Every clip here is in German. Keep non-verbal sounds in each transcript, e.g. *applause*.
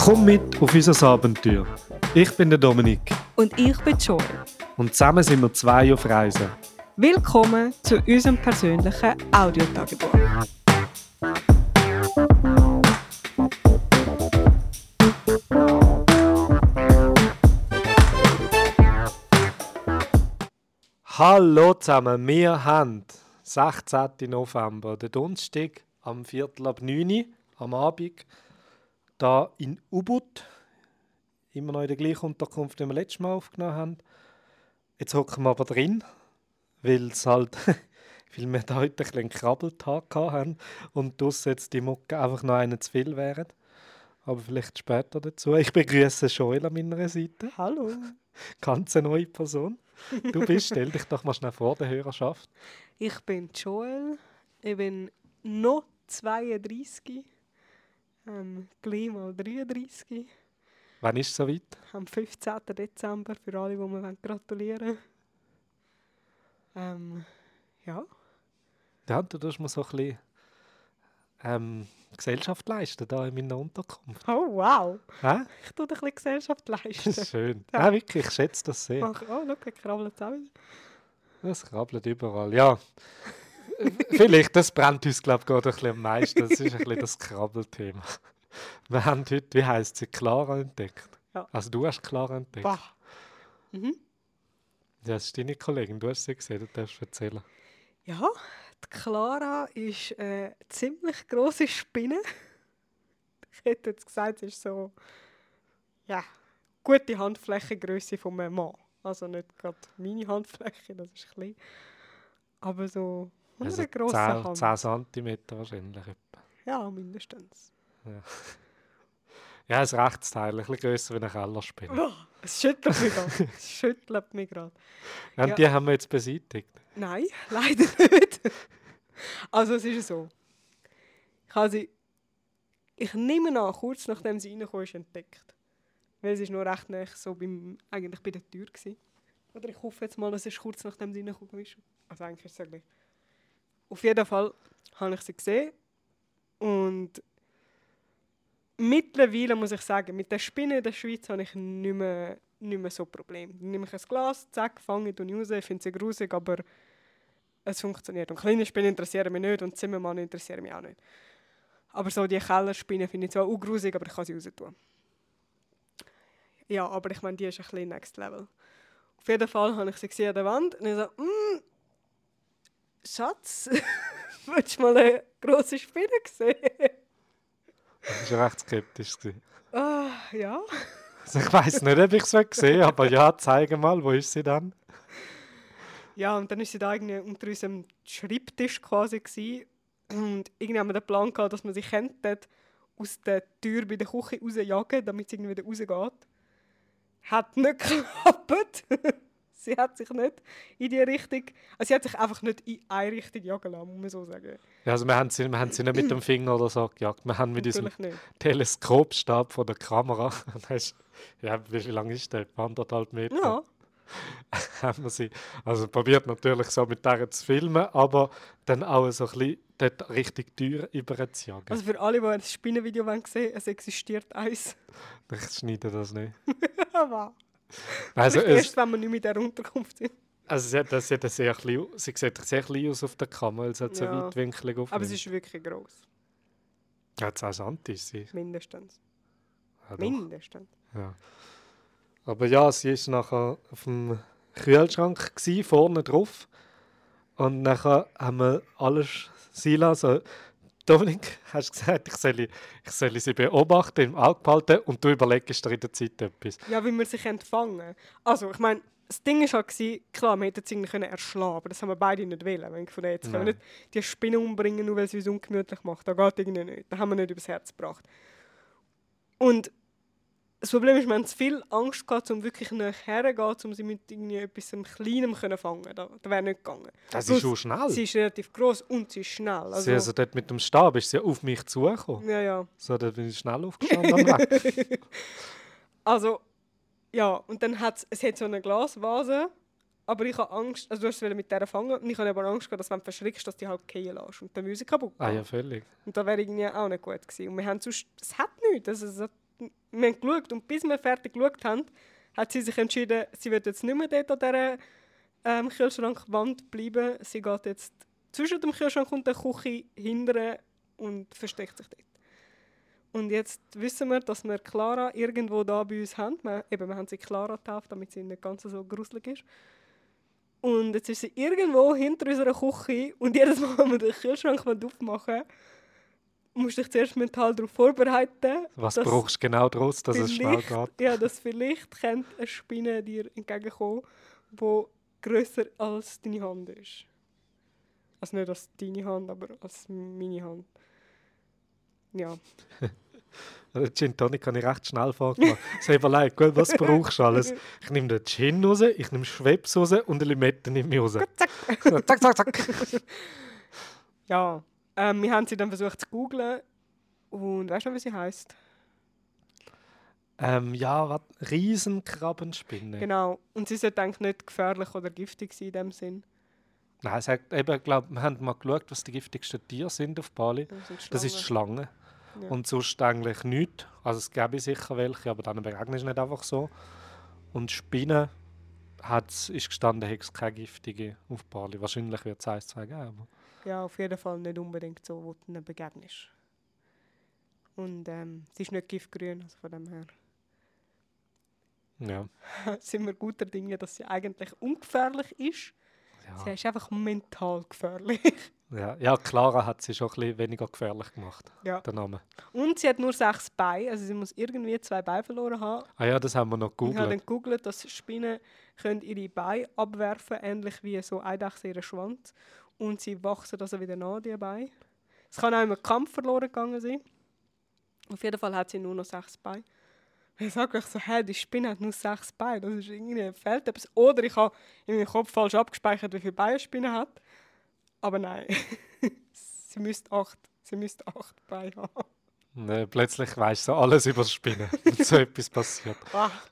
Komm mit auf unser Abenteuer. Ich bin der Dominik Und ich bin Joel. und zusammen sind wir zwei auf Reisen. Willkommen zu unserem persönlichen Audiotagebuch. Hallo zusammen, wir haben 16. November, der Donnerstag am Viertel ab 9 Uhr am Abend, da in Ubud, immer noch in der gleichen Unterkunft, die wir letztes Mal aufgenommen haben. Jetzt hocken wir aber drin, weil es halt, *laughs* weil wir da heute ein einen Krabbeltag haben und draussen jetzt die Mucke einfach noch einen zu viel wären. Aber vielleicht später dazu. Ich begrüße Joel an meiner Seite. Hallo. *laughs* Ganz eine neue Person. Du bist, stell dich doch mal schnell vor der Hörerschaft. Ich bin Joel. Ich bin noch 32. Ähm, gleich mal 33. Wann ist es soweit? Am 15. Dezember für alle, die mir gratulieren wollen. Ähm, ja. Ja, du tust mir so ein bisschen ähm, Gesellschaft leisten da in meiner Unterkunft. Oh, wow. Hä? Ich tue dir ein bisschen Gesellschaft Das leisten. ist *laughs* schön. Ja. Ja, wirklich, ich schätze das sehr. Oh, schau, er krabbelt auch wieder. Das krabbelt überall. Ja, *laughs* vielleicht, das brennt uns, glaube ich, gerade ein bisschen am meisten. Das ist ein bisschen das Krabbelthema. Wir haben heute, wie heisst sie, Clara entdeckt. Ja. Also du hast Clara entdeckt. Bah. Mhm. Das ist deine Kollegin, du hast sie gesehen, du darfst erzählen. Ja, die Clara ist eine ziemlich grosse Spinne. Ich hätte jetzt gesagt, sie ist so ja, gute Handflächengröße von einem Mann. Also nicht gerade meine Handfläche, das ist klein. Aber so Also einer grossen 10, Hand. 10 cm wahrscheinlich. Ja, mindestens. Ja, ein Rechtsteil, ein bisschen grösser wie eine Kellerspinne. Oh, es schüttelt mich gerade. *laughs* Es schüttelt mich gerade. Und ja. die haben wir jetzt beseitigt. Nein, *laughs* leider nicht. Also es ist so. Ich habe sie, ich nehme an, kurz nachdem sie reingekommen ist, entdeckt. Weil sie ist nur recht nah so beim, eigentlich bei der Tür gewesen. Oder ich hoffe jetzt mal, es ist kurz nachdem sie reingekommen ist. Also eigentlich ist es ja gleich. Auf jeden Fall habe ich sie gesehen. Und mittlerweile muss ich sagen, mit der Spinne in der Schweiz habe ich nicht mehr, nicht mehr so Probleme. Dann nehme ich ein Glas, zack, fange ich raus, ich finde sie grusig, aber es funktioniert. Und kleine Spinnen interessieren mich nicht und Zimmermann interessieren mich auch nicht. Aber so die Kellerspinnen finde ich zwar auch grusig, aber ich kann sie raus tun. Ja, aber ich meine, die ist ein bisschen next level. Auf jeden Fall habe ich sie gesehen an der Wand und ich so, mm, Schatz, *laughs* willst du mal eine grosse Spinne sehen? Das war recht skeptisch. Ah, ja. Also ich weiß nicht, ob ich es gesehen aber ja, zeige mal, wo ist sie dann? Ja, und dann war sie da irgendwie unter unserem Schreibtisch quasi. Gewesen. Und irgendwie haben wir den Plan gehabt, dass man sie könnte aus der Tür bei der Küche rausjagen, damit sie irgendwie wieder rausgeht. Hat nicht *laughs* geklappt. *laughs* sie hat sich nicht in die Richtung... Also sie hat sich einfach nicht in eine Richtung jagen lassen, muss man so sagen. Ja, also wir haben, sie, wir haben sie nicht mit dem Finger oder so gejagt. Wir haben mit diesem Natürlich nicht. Teleskopstab von der Kamera, *laughs* ist, ja, wie lang ist der? Anderthalb Meter. Ja, *laughs* haben wir sie. Also probiert natürlich so mit der zu filmen, aber dann auch so ein bisschen dort richtig Tür über zu jagen. also für alle, die ein Spinnenvideo wollen sehen es existiert eins. ich schneide das nicht. Also, es, erst, wenn wir nicht mit der Unterkunft sind. also sie, hat, sie, hat sehr klein, sie sieht sehr klein aus auf der Kamera, sie hat so Ja. weitwinklig aufnimmt. Aber es ist wirklich gross. Ja, 10 cm ist sie. Mindestens. Ja. Mindestens. Ja. Aber ja, sie ist nachher auf dem Kühlschrank gsi, vorne drauf. Und nachher haben wir alles sein lassen. Dominik, hast gesagt, ich soll, ich soll sie beobachten, im Auge behalten und du überlegst dir in der Zeit etwas. Ja, wie wir sich fangen. Also, ich meine, das Ding war halt, klar, wir hätten sie irgendwie können erschlagen aber das haben wir beide nicht wollen. Wenn ich von jetzt können wir nicht die Spinne umbringen, nur weil sie uns ungemütlich macht. Das geht irgendwie nicht. Das haben wir nicht übers Herz gebracht. Und das Problem ist, wir haben zu viel Angst gehabt, um wirklich nachher zu um sie mit etwas Kleinem können fangen Das, das wäre nicht gegangen. Das Plus, ist schon schnell. Sie ist relativ groß und sie ist schnell. Also, Also, also dort mit dem Stab ist sie auf mich zugekommen. ja, ja. So, da bin ich schnell aufgestanden. *laughs* Also, ja, und dann hat es hat so eine Glasvase Aber ich habe Angst, also du hast mit der fangen und ich habe aber Angst gehabt, dass wenn du verschrickst, dass die halt fallen lässt und dann Musik kaputt Ah ja, völlig. Und das wäre irgendwie auch nicht gut gewesen. Und wir haben sonst, es hat nichts. Also, es hat, wir haben geschaut und bis wir fertig geschaut haben, hat sie sich entschieden, sie wird jetzt nicht mehr dort an dieser ähm, Kühlschrankwand bleiben. Sie geht jetzt zwischen dem Kühlschrank und der Küche hindern und versteckt sich dort. Und jetzt wissen wir, dass wir Clara irgendwo da bei uns haben. Wir, eben, wir haben sie Clara getauft, damit sie nicht ganz so gruselig ist. Und jetzt ist sie irgendwo hinter unserer Küche und jedes Mal, wenn wir den Kühlschrank aufmachen musst dich zuerst mental darauf vorbereiten. Was brauchst du genau daraus, dass es schnell geht? Ja, dass vielleicht könnte eine Spinne dir entgegenkommen, die grösser als deine Hand ist. Also nicht als deine Hand, aber als meine Hand. Ja. Den *laughs* Gin Tonic habe ich recht schnell vorgemacht. Habe überlegt, gut, was *laughs* brauchst du alles? Ich nehme den Gin raus, ich nehme Schweppes raus und eine Limette nehme ich raus. Zack, zack, zack. *laughs* Ja. Ähm, wir haben sie dann versucht zu googlen. Und weißt du noch, wie sie heißt? Ähm, ja, was? Riesenkrabbenspinne. Genau. Und sie sollte eigentlich nicht gefährlich oder giftig sein in dem Sinn. Nein, es hat eben, glaub, wir haben mal geschaut, was die giftigsten Tiere sind auf Bali. Das, sind Das ist die Schlangen. Schlange. Ja. Und sonst eigentlich nichts. Also es gäbe sicher welche, aber dann begegnest du nicht einfach so. Und Spinnen hat's, ist gestanden, hat es keine giftige auf Bali. Wahrscheinlich wird es eins, zwei geben. Ja, auf jeden Fall nicht unbedingt so, wo du ihnen begegnest. Und ähm, sie ist nicht giftgrün, also von dem her ja. *laughs* sind wir guter Dinge, dass sie eigentlich ungefährlich ist. Sie Ja. ist einfach mental gefährlich. *laughs* Ja. ja, Clara hat sie schon ein bisschen weniger gefährlich gemacht, ja. der Name. Und sie hat nur sechs Beine, also sie muss irgendwie zwei Beine verloren haben. Ah ja, das haben wir noch Ich habe dann gegoogelt. gegoogelt, dass Spinnen können ihre Beine abwerfen ähnlich wie so Eidechse ihren Schwanz. Und sie wachsen also wieder nach, die Beine. Es kann auch im Kampf verloren gegangen sein. Auf jeden Fall hat sie nur noch sechs Beine. Ich sage euch so, hä, die Spinne hat nur sechs Beine. Das ist irgendwie fehlt etwas. Oder ich habe in meinem Kopf falsch abgespeichert, wie viele Beine eine Spinne hat. Aber nein. *laughs* sie müsste acht. Sie müsste acht Beine haben. Nee, plötzlich weißt du alles über Spinnen, *laughs* wenn so etwas passiert.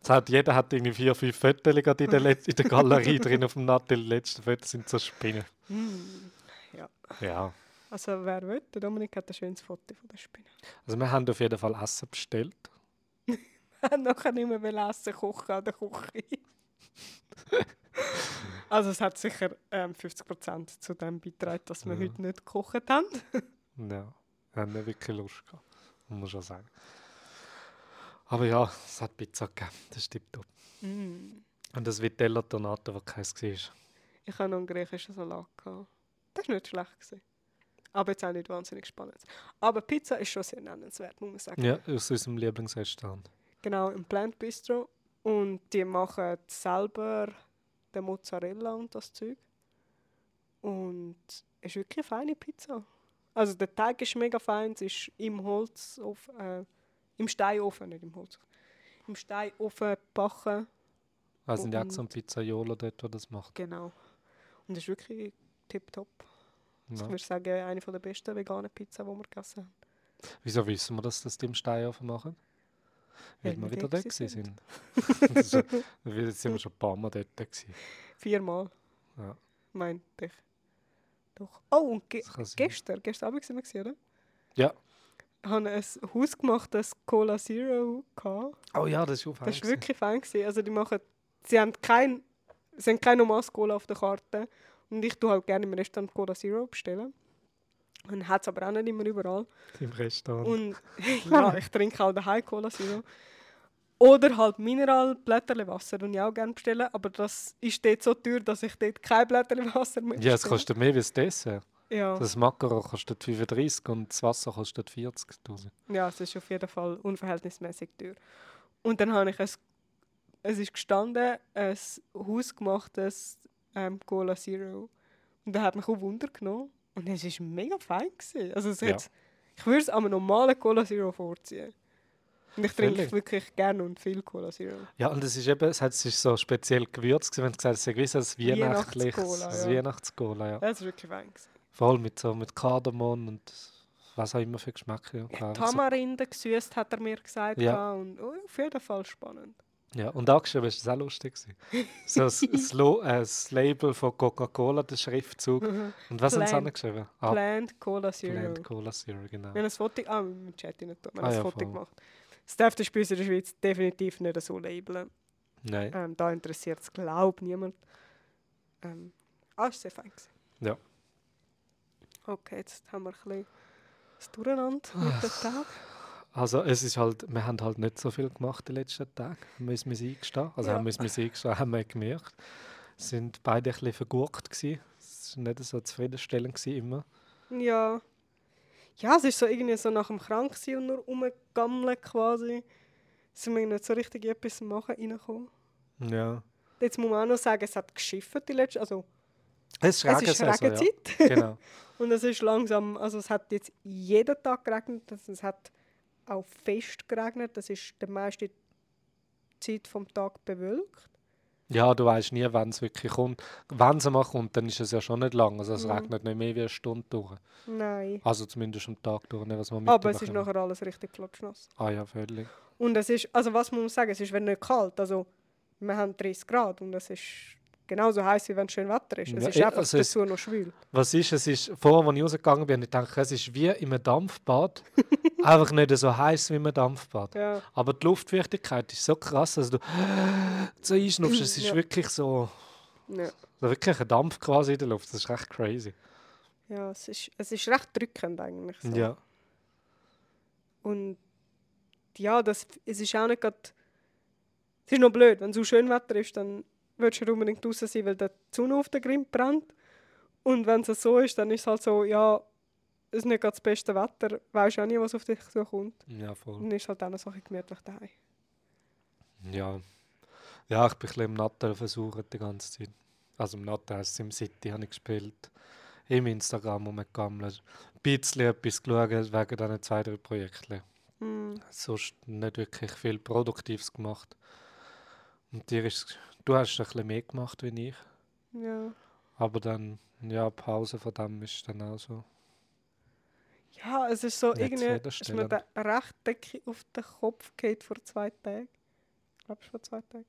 Hat, jeder hat irgendwie vier, fünf Fotos in der, Let- in der Galerie drin auf dem Nattel. Die letzten Fotos sind so Spinnen. Hm. Ja. Ja. Also wer will, der Dominik hat ein schönes Foto von der Spinne. Also wir haben auf jeden Fall Essen bestellt. *laughs* Nachher nicht mehr essen, kochen an der Küche. *laughs* also es hat sicher ähm, 50% zu dem beigetragen, dass wir Ja. heute nicht gekocht haben. Ja, wir haben nicht wirklich Lust gehabt, muss man schon sagen. Aber ja, es hat Pizza gegeben, das ist tipptopp. Mm. Und das Vitello Tonato, das keins war. Ich habe noch einen griechischen Salat. Gehabt. Das war nicht schlecht. Gewesen. Aber jetzt auch nicht wahnsinnig spannend. Aber Pizza ist schon sehr nennenswert, muss man sagen. Ja, aus unserem Lieblingsrestaurant. Genau, im Plant Bistro. Und die machen selber den Mozzarella und das Zeug. Und es ist wirklich eine feine Pizza. Also der Teig ist mega fein, es ist im Holz, äh, im Steinofen, nicht im Holz. Im Steinofen gebacken, Also sind ja auch so ein Pizzaiolo dort, der das macht. genau. Und es ist wirklich tipptopp. Ich Ja. würde sagen, eine der besten veganen Pizza, die wir gegessen haben. Wieso wissen wir, dass das die im Steinofen machen? Weil Weil wir wieder dort sind. sind. *laughs* *laughs* Das wir sind wir schon ein paar Mal dort gewesen. Viermal, Ja, meinte ich. Doch. Oh, und ge das gestern, gestern Abend sind wir, gewesen, oder? Ja. haben ein hausgemachtes Cola Zero gehabt. Oh ja, das ist auch Das war wirklich fein. Gewesen. Also die machen, sie haben kein, sie haben kein normales Cola auf der Karte. Und ich tue halt gerne im Restaurant Cola Zero bestellen. Und hat es aber auch nicht immer überall. im Restaurant. Und *laughs* *laughs* ja, ich trinke auch daheim Cola Zero. Oder halt Mineral Blätterle-Wasser und ich auch gerne bestellen. Aber das ist dort so teuer, dass ich dort kein Blätterle-Wasser mehr ja, es kostet mehr wie das. Ja. Das Makaro kostet 35 und das Wasser kostet 40'000. Ja, es ist auf jeden Fall unverhältnismäßig teuer. Und dann habe ich es, es ist gestanden, ein hausgemachtes ähm, Cola Zero. Und da hat mich auch Wunder genommen. Und es war mega fein. Gewesen. Also es Ja. ich würde es an einem normalen Cola Zero vorziehen. Und ich trinke Völlig. wirklich gerne und viel Cola Zero. Ja, und es ist eben, es hat sich so speziell gewürzt, wenn du gesagt hast, es ist gewiss als weihnachtliches Weihnachtscola, das ja. Weihnachtscola, ja. Das war wirklich fein. Gewesen. Voll mit so mit Kardamom und was auch immer für Geschmäcker. Ja, Tamarinde gesüßt, hat er mir gesagt. Ja. Und oh, auf jeden Fall spannend. Ja, und angeschrieben ist es auch lustig. So das, das, Lo- äh, das Label von Coca-Cola, der Schriftzug. Und was haben sie Plant. angeschrieben? Ah, Plant Cola Zero. Plant Cola Zero, genau. Wir haben ein Foto, ah, mit Chat nicht, wir haben Ah, ein ja, Foto voll. gemacht. Das darf der Spiel in der Schweiz definitiv nicht so labeln. Nein. Ähm, da interessiert es, glaube ich, niemand. Ähm, ah, ist sehr fein. gewesen. Ja. Okay, jetzt haben wir ein bisschen das Durcheinander mit dem Tag. Also es ist halt, wir haben halt nicht so viel gemacht die letzten Tage, müssen wir es eingestehen. Also Ja. haben wir es eingestehen, haben wir gemerkt. Sind beide ein bisschen vergurkt gewesen. Es war nicht so zufriedenstellend gewesen immer. Ja. Ja, es ist so irgendwie so nach dem Kranksein und nur rumgammeln quasi. Sind wir nicht so richtig etwas machen reingekommen. Ja. Jetzt muss man auch noch sagen, es hat geschifft die letzte, also Es ist es ist Regenzeit. ja. Genau. *laughs* Und es ist langsam, also es hat jetzt jeden Tag geregnet, also es hat auch fest geregnet, das ist die meiste Zeit vom Tag bewölkt. Ja, du weißt nie, wann es wirklich kommt. Wenn es mal kommt, dann ist es ja schon nicht lang. Also es Mhm. regnet nicht mehr wie eine Stunde durch. Nein. Also zumindest am Tag durch, nicht was man Aber es ist nachher alles richtig flotschnass. Ah ja, völlig. Und es ist, also was muss man sagen, es ist wenn nicht kalt, also wir haben 30 Grad und es ist genauso heiß, wie wenn es schön Wetter ist. Es Ja, ist einfach also es- dazu noch schwül. Was ist es? Ist, vorher, als ich rausgegangen bin, ich dachte, es ist wie in einem Dampfbad. *laughs* Einfach nicht so heiß wie in einem Dampfbad. Ja, Aber die Luftfeuchtigkeit ist so krass, dass du *gasps* so einschnupfst. Es ist Ja. wirklich so, ja. so wirklich ein Dampf quasi in der Luft. Das ist recht crazy. ja es, ist, es ist recht drückend eigentlich. So. Ja. Und ja, das, es ist auch nicht gerade. Es ist noch blöd, wenn so schön Wetter ist, dann willst du unbedingt draußen sein, weil die Sonne auf den Grind brennt. Und wenn es so ist, dann ist es halt so, ja, es ist nicht gerade das beste Wetter, weißt du auch nie, was auf dich so kommt. Ja, voll. Dann ist halt auch noch so ein gemütlich daheim. Ja. Ja, ich bin ein bisschen im Natter versucht die ganze Zeit. Also im Natter heisst SimCity habe ich gespielt. Im Instagram rumgegammelt. Ein bisschen etwas geschaut wegen diesen zwei, drei Projekten. Mm, Sonst nicht wirklich viel Produktives gemacht. Und dir ist, du hast ein bisschen mehr gemacht wie ich. ja. Aber dann, ja, Pause von dem ist dann auch so. ja, es ist so Nicht irgendwie, ist mir der recht Decke auf den Kopf geht vor zwei Tagen. Ich glaube, es war vor zwei Tagen.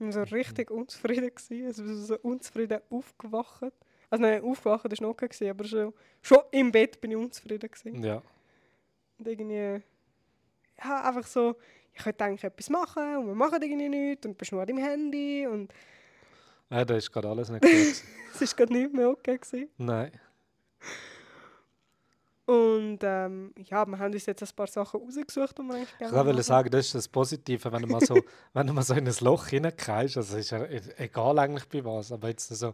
Ich war so richtig unzufrieden. Gewesen. Also ich bin so unzufrieden aufgewacht. Also nein, aufgewacht war noch okay, aber schon, schon im Bett bin ich unzufrieden. Gewesen. Ja, Und irgendwie, ja, einfach so, ich könnte eigentlich etwas machen und wir machen irgendwie nichts und bist nur an deinem Handy und ja da ist gerade alles nicht gut. *laughs* es ist gerade nicht mehr okay. Gewesen. Nein. Und ähm, ja, wir haben uns jetzt ein paar Sachen rausgesucht, die wir eigentlich Ich gerne wollte machen. sagen, das ist das Positive, wenn du mal so, *laughs* wenn du mal so in ein Loch hineingreifst, also ist ja e- egal eigentlich bei was, aber jetzt so,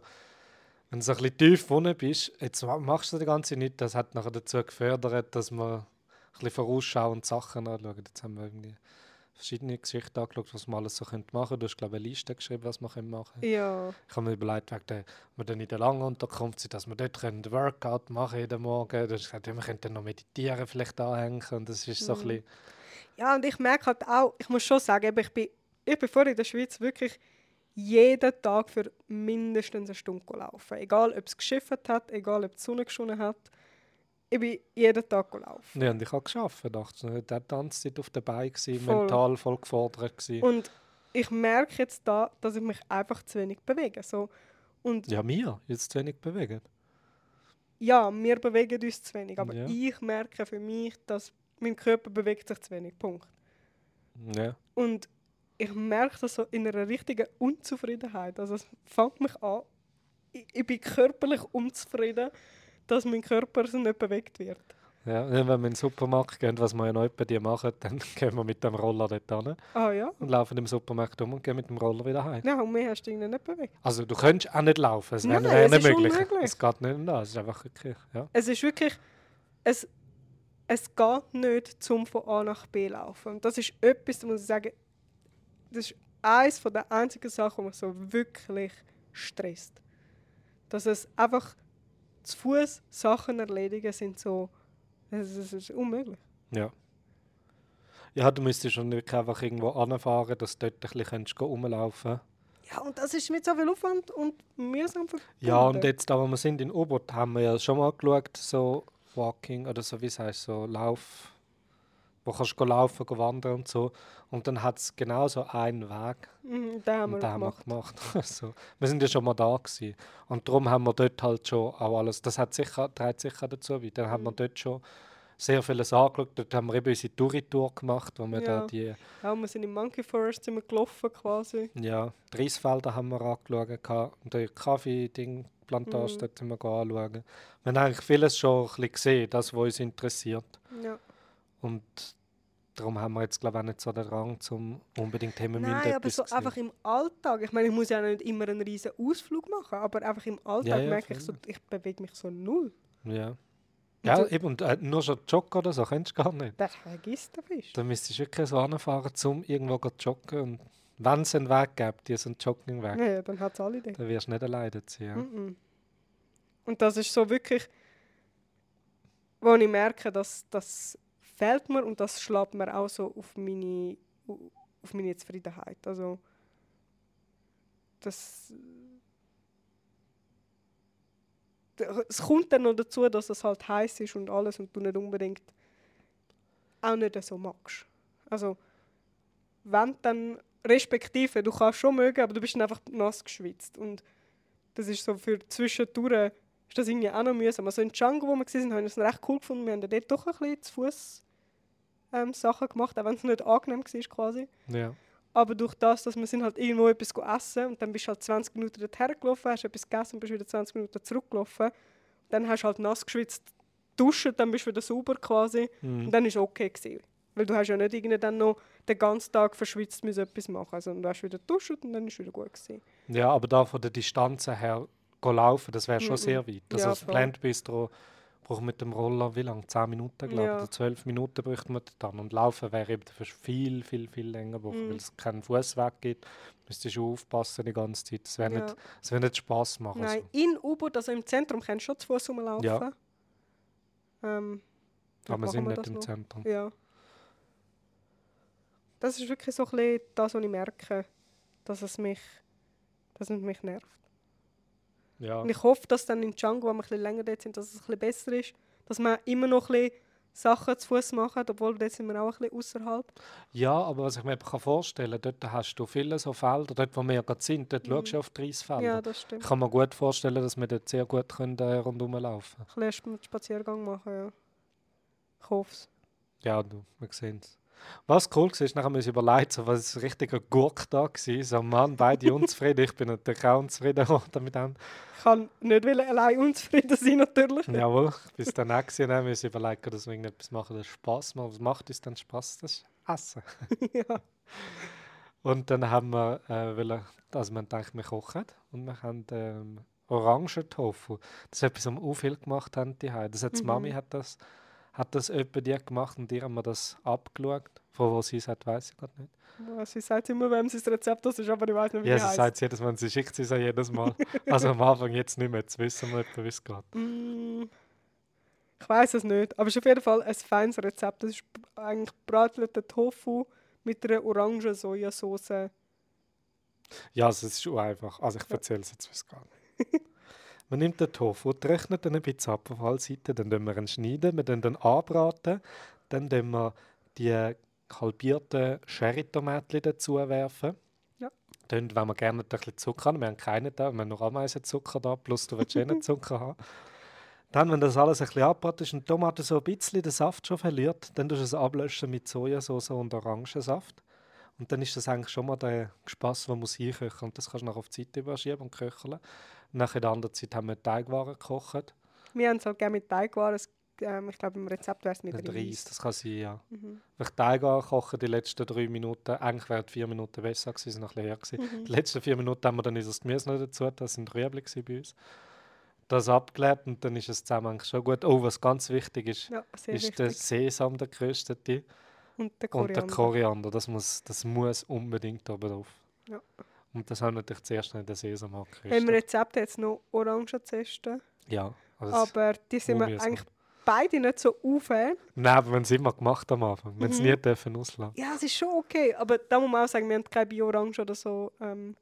wenn du so ein bisschen tief unten bist, jetzt ma- machst du das ganze nicht, das hat nachher dazu gefördert, dass wir ein bisschen vorausschauend Sachen anschauen. Jetzt haben wir irgendwie verschiedene Geschichten angeschaut, was man alles so könnte machen könnte. Du hast, glaube ich, eine Liste geschrieben, was man machen können. Ja, Ich habe mir überlegt, wegen der, wir dann in der langen Unterkunft sind, dass wir dort können Workout machen jeden Morgen. Du hast gesagt, ja, wir könnten dann noch meditieren vielleicht anhängen. Und das ist so ein Mhm. bisschen, Ja, und ich merke halt auch, ich muss schon sagen, ich bin, ich bin vorher in der Schweiz wirklich jeden Tag für mindestens eine Stunde gelaufen. Egal, ob es geschifft hat, egal, ob die Sonne geschonen hat. Ich bin jeden Tag gelaufen. Ja, und ich habe geschafft. Der die ganze Zeit auf der Beine, Voll. mental voll gefordert. Gewesen. Und ich merke jetzt da, dass ich mich einfach zu wenig bewege. So. Und ja, mir jetzt zu wenig bewegen. ja, wir bewegen uns zu wenig. Aber Ja. ich merke für mich, dass mein Körper bewegt sich zu wenig. Punkt. Ja. Und ich merke das so in einer richtigen Unzufriedenheit. Also es fängt mich an, ich, ich bin körperlich unzufrieden, dass mein Körper so nicht bewegt wird. Ja, wenn wir in den Supermarkt gehen, was wir ja noch bei dir machen, *laughs* dann gehen wir mit dem Roller dort hin Ah ja? und laufen im Supermarkt um und gehen mit dem Roller wieder heim. Nein, und mehr hast du irgendwie nicht bewegt. Also du könntest auch nicht laufen, es wäre nicht ist möglich. unmöglich. Es geht nicht um das, es ist einfach wirklich, ja. Es ist wirklich, es, es geht nicht zum von A nach B laufen. Und das ist etwas, da muss ich sagen, das ist eines der einzigen Sachen, die mich so wirklich stresst. Dass es einfach zu Fuß Sachen erledigen sind so, es ist, ist unmöglich. Ja. Ja, du müsstest schon wirklich einfach irgendwo anfahren, dass du dort ein bisschen rumlaufen Ja, und das ist mit so viel Aufwand und mühsam verbunden. Ja, und jetzt, da wo wir sind in U-Boot, haben wir ja schon mal geschaut, so Walking oder so, wie es heißt, so Lauf, wo kannst du laufen, wandern und so. Und dann hat es genau so einen Weg. Mhm, den haben wir und den wir gemacht. gemacht. *laughs* so. Wir sind ja schon mal da gewesen. Und darum haben wir dort halt schon auch alles, das hat sicher, trägt sicher dazu bei. Dann haben wir Mhm. dort schon sehr vieles angeschaut. Dort haben wir eben unsere Touri-Tour gemacht, wo wir Ja. da die, Ja, wir sind im Monkey Forest sind wir gelaufen quasi. ja, die Reisfelder haben wir angeschaut. Und die Kaffee-Ding, Plantage, Mhm. dort sind wir anschauen. Wir haben eigentlich vieles schon ein bisschen gesehen, das, was uns interessiert. Ja. Und darum haben wir jetzt, glaube ich, auch nicht so den Drang, zum unbedingt haben wir Nein, aber so sehen. einfach im Alltag. Ich meine, ich muss ja nicht immer einen riesen Ausflug machen, aber einfach im Alltag ja, merke ich so, ich bewege mich so null. Ja. Und Ja, du- eben, und äh, nur schon joggen oder so kennst du gar nicht. Das vergisst du fest. Da müsstest du wirklich so anfahren, um irgendwo zu joggen. Und wenn es einen Weg gibt, diesen Joggingweg, Ja, ja, dann hat es alle den. dann wirst du nicht alleine sein. Ja. Mhm. Und das ist so wirklich, wo ich merke, dass das fehlt mir und das schlägt mir auch so auf meine, auf meine Zufriedenheit. Also das es kommt dann noch dazu, dass es halt heiß ist und alles und du nicht unbedingt auch nicht so magst. Also wenn dann respektive, du kannst schon mögen, aber du bist dann einfach nass geschwitzt und das ist so für zwischendurch ist das irgendwie auch noch mühsam. Also in Django, wo wir waren, haben wir es recht cool gefunden. Wir haben dort doch ein bisschen zu Fuß ähm, Sachen gemacht, auch wenn es nicht angenehm war quasi. Ja. Aber durch das, dass wir sind halt irgendwo etwas essen und dann bist du halt 20 Minuten dorthin gelaufen, hast etwas gegessen und bist wieder 20 Minuten zurückgelaufen. Dann hast du halt nass geschwitzt, duschen, dann bist du wieder sauber quasi. Mhm. Und dann war es okay. Gewesen. Weil du hast ja nicht irgendwie dann noch den ganzen Tag verschwitzt müssen etwas machen. Also du hast wieder geduscht und dann ist es wieder gut gewesen. ja, aber da von der Distanz her laufen, das wäre schon Mhm. sehr weit. Also Ja, das voll. Braucht mit dem Roller wie lange? 10 Minuten, glaube ich, Ja. oder 12 Minuten bräuchte man dann. Und laufen wäre eben dafür viel, viel, viel länger Mhm. weil es keinen Fußweg gibt. Müsstest du aufpassen die ganze Zeit. Das wäre Ja. nicht, wär nicht Spass machen. Nein, So. in U-Boot, also im Zentrum, kannst du schon zu Fuß rumlaufen. Ja. Ähm, Aber wir sind wir nicht im noch? Zentrum. Ja. Das ist wirklich so ein bisschen das, was ich merke, dass es mich, dass es mich nervt. Ja. Und ich hoffe, dass dann in Django, wo wir ein bisschen länger dort sind, dass es ein bisschen besser ist. Dass man immer noch ein bisschen Sachen zu Fuß machen, obwohl dort sind wir auch ein bisschen außerhalb. Ja, aber was ich mir kann vorstellen kann, dort hast du viele so Felder, dort wo wir gerade sind, dort Mhm. schaust du auf die Reisfelder. Ja, das Ich stimmt. kann mir gut vorstellen, dass wir dort sehr gut können, äh, rundherum laufen Ein bisschen Spaziergang machen, ja. Ich hoffe es. Ja, du, wir sehen es. Was cool war, ist, nachher haben wir uns überlegt, so, was ist ein richtiger Gurk da war. So, Mann, beide *laughs* unzufrieden. Ich bin natürlich auch unzufrieden damit. Ich kann nicht allein unzufrieden sein, natürlich. Jawohl, bis dann auch gesehen haben wir uns überlegt, dass wir irgendetwas machen, das Spaß macht. Was macht uns denn Spaß? Das ist Essen. *laughs* ja. Und dann haben wir, äh, wollen, also wir gedacht, wir kochen und wir haben ähm, Orangentofu. Das ist etwas, was wir auch viel gemacht haben. Die Das hat die Mhm. Mami hat das, hat das etwa die gemacht und die haben wir das abgeschaut. Von wo sie es hat, weiß ich gerade nicht. Ja, Sie sagt immer, wem sie das Rezept das ist, aber ich weiß nicht, wie Ja, sie heisst. sagt es jedes Mal, sie schickt es jedes Mal. *laughs* also am Anfang jetzt nicht mehr, jetzt wissen wir etwa, wie es geht. Mm, ich weiß es nicht, aber es ist auf jeden Fall ein feines Rezept. Das ist eigentlich bratelter Tofu mit einer orangen Sojasauce. Ja, also es ist einfach. Also ich Ja. erzähle es jetzt, wie es geht. *laughs* Man nimmt den Tofu, trocknet ihn ein bisschen ab auf alle Seiten, dann schneiden wir ihn, schneiden, wir ihn anbraten, dann tun wir die halbierten Sherry-Tomaten dazu werfen. Ja. Dann, wenn wir gerne ein bisschen Zucker haben, wir haben keinen da, wir haben nur Ameisenzucker da, plus du willst eh *laughs* Zucker haben. Dann, wenn das alles ein bisschen abgebraten ist und die Tomate so ein bisschen den Saft schon verliert, dann tust du es ablöschen mit Sojasauce und Orangensaft. Und dann ist das eigentlich schon mal der Spass, der muss einköcheln. Und das kannst du nachher auf die Seite überschieben und köcheln. Nach in der anderen Zeit haben wir Teigwaren gekocht. Wir haben es halt gerne mit Teigwaren. Ähm, ich glaube, im Rezept wäre es mit Mit Reis. Reis, das kann sein, ja. Mhm. Wenn ich Teigwaren koche, die letzten drei Minuten, eigentlich wären die vier Minuten besser gewesen, sind noch her gewesen. Mhm. Die letzten vier Minuten haben wir dann unser Gemüse noch dazu, das sind Rüebli bei uns. Das abgeklärt und dann ist es zusammen schon gut. Oh, was ganz wichtig ist, Ja, ist der wichtig. Sesam, der geröstete. Und der Und der Koriander. Koriander, das muss, das muss unbedingt oben drauf. Ja. Und das haben wir natürlich zuerst in den Sesam Im angerüstet. Rezept jetzt noch Orangenzeste. Ja, also Aber die sind wir eigentlich beide nicht so auf. Nein, aber wir haben es immer gemacht am Anfang. Wir haben es Mhm. nie dürfen auslassen. Ja, es ist schon okay. Aber da muss man auch sagen, wir haben keine Bio-Orange oder so. Ähm,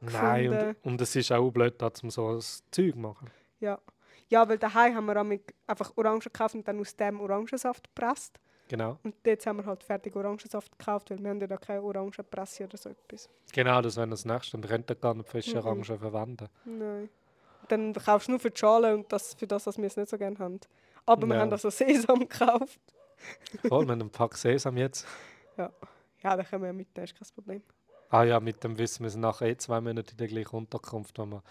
Nein, und, und es ist auch blöd, dass man so ein Zeug machen. ja. ja, weil daheim haben wir einfach Orangen gekauft und dann aus dem Orangensaft gepresst. Genau. Und jetzt haben wir halt fertig Orangensaft gekauft, weil wir haben ja da keine Orangenpresse oder so etwas. Genau, das wäre das nächste. Und wir könnten gar nicht frische Mhm. Orangen verwenden. Nein. Dann kaufst du nur für die Schale und das, für das, was wir es nicht so gerne haben. Aber wir Ja. haben also Sesam gekauft. Voll, wir haben einen Pack Sesam jetzt. Ja, dann können wir ja mitnehmen, ist kein Problem. Ah ja, mit dem Wissen, wir sind nachher eh zwei Monate in der gleichen Unterkunft. Wo wir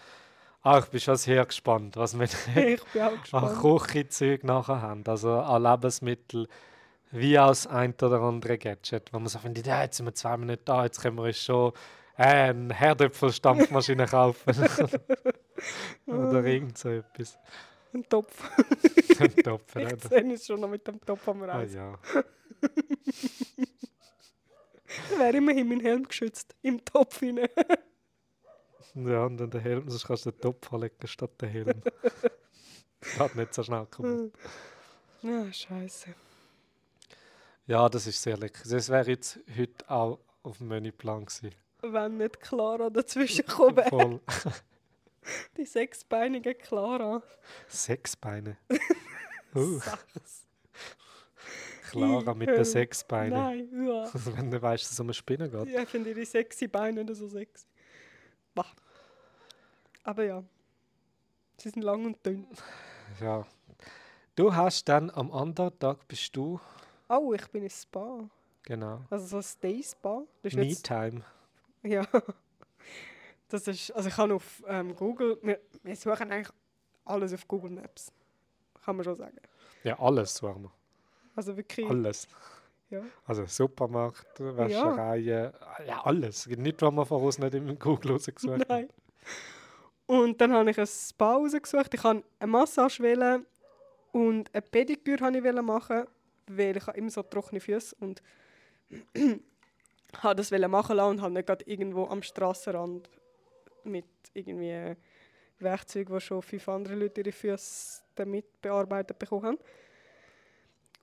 ah, ich bin schon sehr gespannt, was wir *laughs* ich bin auch an. Küchenzeug nachher haben. Also an Lebensmittel wie aus ein oder andere Gadget. Wo man so findet, ja, jetzt sind wir zwei Minuten da, jetzt können wir uns schon äh, eine Herdöpfelstampfmaschine *laughs* kaufen. *laughs* oder irgend so etwas. Ein Topf. *laughs* Ein Topf, Ich oder? sehe uns schon noch mit dem Topf am Ah, Reis. ja. Dann wäre immerhin mein Helm geschützt. Im Topf hinein. ja, und dann der Helm, sonst kannst du den Topf anlegen statt den Helm. Geht nicht so schnell kaputt. Ja, scheiße. Ja, das ist sehr lecker. Das wäre jetzt heute auch auf dem Menüplan gewesen. Wenn nicht Clara dazwischen kommen. Voll *laughs* Die sechsbeinige Clara. sechs Beine. *laughs* Uh, Sechs. Clara mit den sechs Beinen. Nein, ja. *laughs* Wenn du weißt, dass es um eine Spinne geht. Ja, ich finde ihre sexy Beine nicht so sexy. Bah. Aber ja. Sie sind lang und dünn. Ja. Du hast dann am anderen Tag bist du, Oh, ich bin in Spa. genau, Also so ein Stay-Spa. Das ist Me jetzt- Time. Ja. Das ist, also ich habe auf ähm, Google, wir, wir suchen eigentlich alles auf Google Maps. Kann man schon sagen. Ja, alles suchen wir. Also wirklich, Alles. ja. Also Supermarkt, Wäschereien, ja. alles. Es gibt nichts, was man voraus nicht im Google rausgesucht hat. Nein. Und dann habe ich ein Spa rausgesucht. Ich wollte eine Massage wählen und eine Pediküre habe ich machen, weil ich habe immer so trockene Füße und *clears throat* habe das machen lassen und habe nicht irgendwo am Strassenrand mit irgendwie Werkzeugen, wo schon fünf andere Leute ihre Füße damit bearbeitet bekommen haben.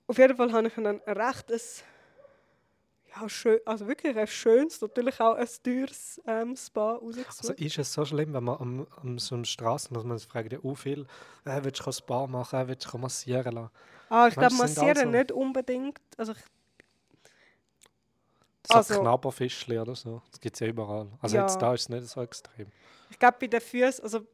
Auf jeden Fall habe ich dann ein rechtes, ja, schön, also wirklich ein schönes, natürlich auch ein teures ähm, Spa rausgesucht. Also ist es so schlimm, wenn man am, am so einer Straße, dass man fragt ja auch viel, äh, willst du ein Spa machen, äh, willst du massieren lassen? Ah, ich glaube, massieren also- nicht unbedingt. Also ich, So Also- Knabberfischli oder so. Das gibt es ja überall. Also Ja. jetzt da ist es nicht so extrem. ich glaube, bei den Füßen, also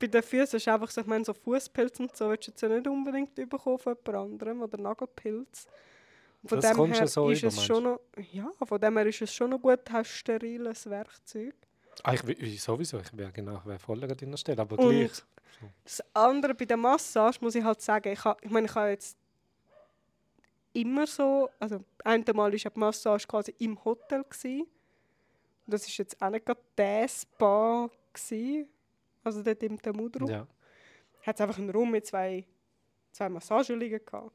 bei den Füßen ist einfach so, ich meine, so Fußpilz und so willst du jetzt ja nicht unbedingt bekommen von jemand anderem oder Nagelpilz. Von Das dem her so ist über, es schon noch, ja, von dem her ist es schon noch gut, hast steriles Werkzeug. Ah, ich, ich sowieso, ich wäre genau, ich wäre voll an deiner Stelle, aber Und- gleich. Das andere bei der Massage muss ich halt sagen, ich, ha, ich meine, ich habe jetzt immer so, also einmal war die Massage quasi im Hotel. Gewesen. Das ist jetzt auch nicht gerade der Spa, gewesen, also dort im Temudro. Ja. Hat einfach einen Raum mit zwei, zwei Massageliegen gehabt.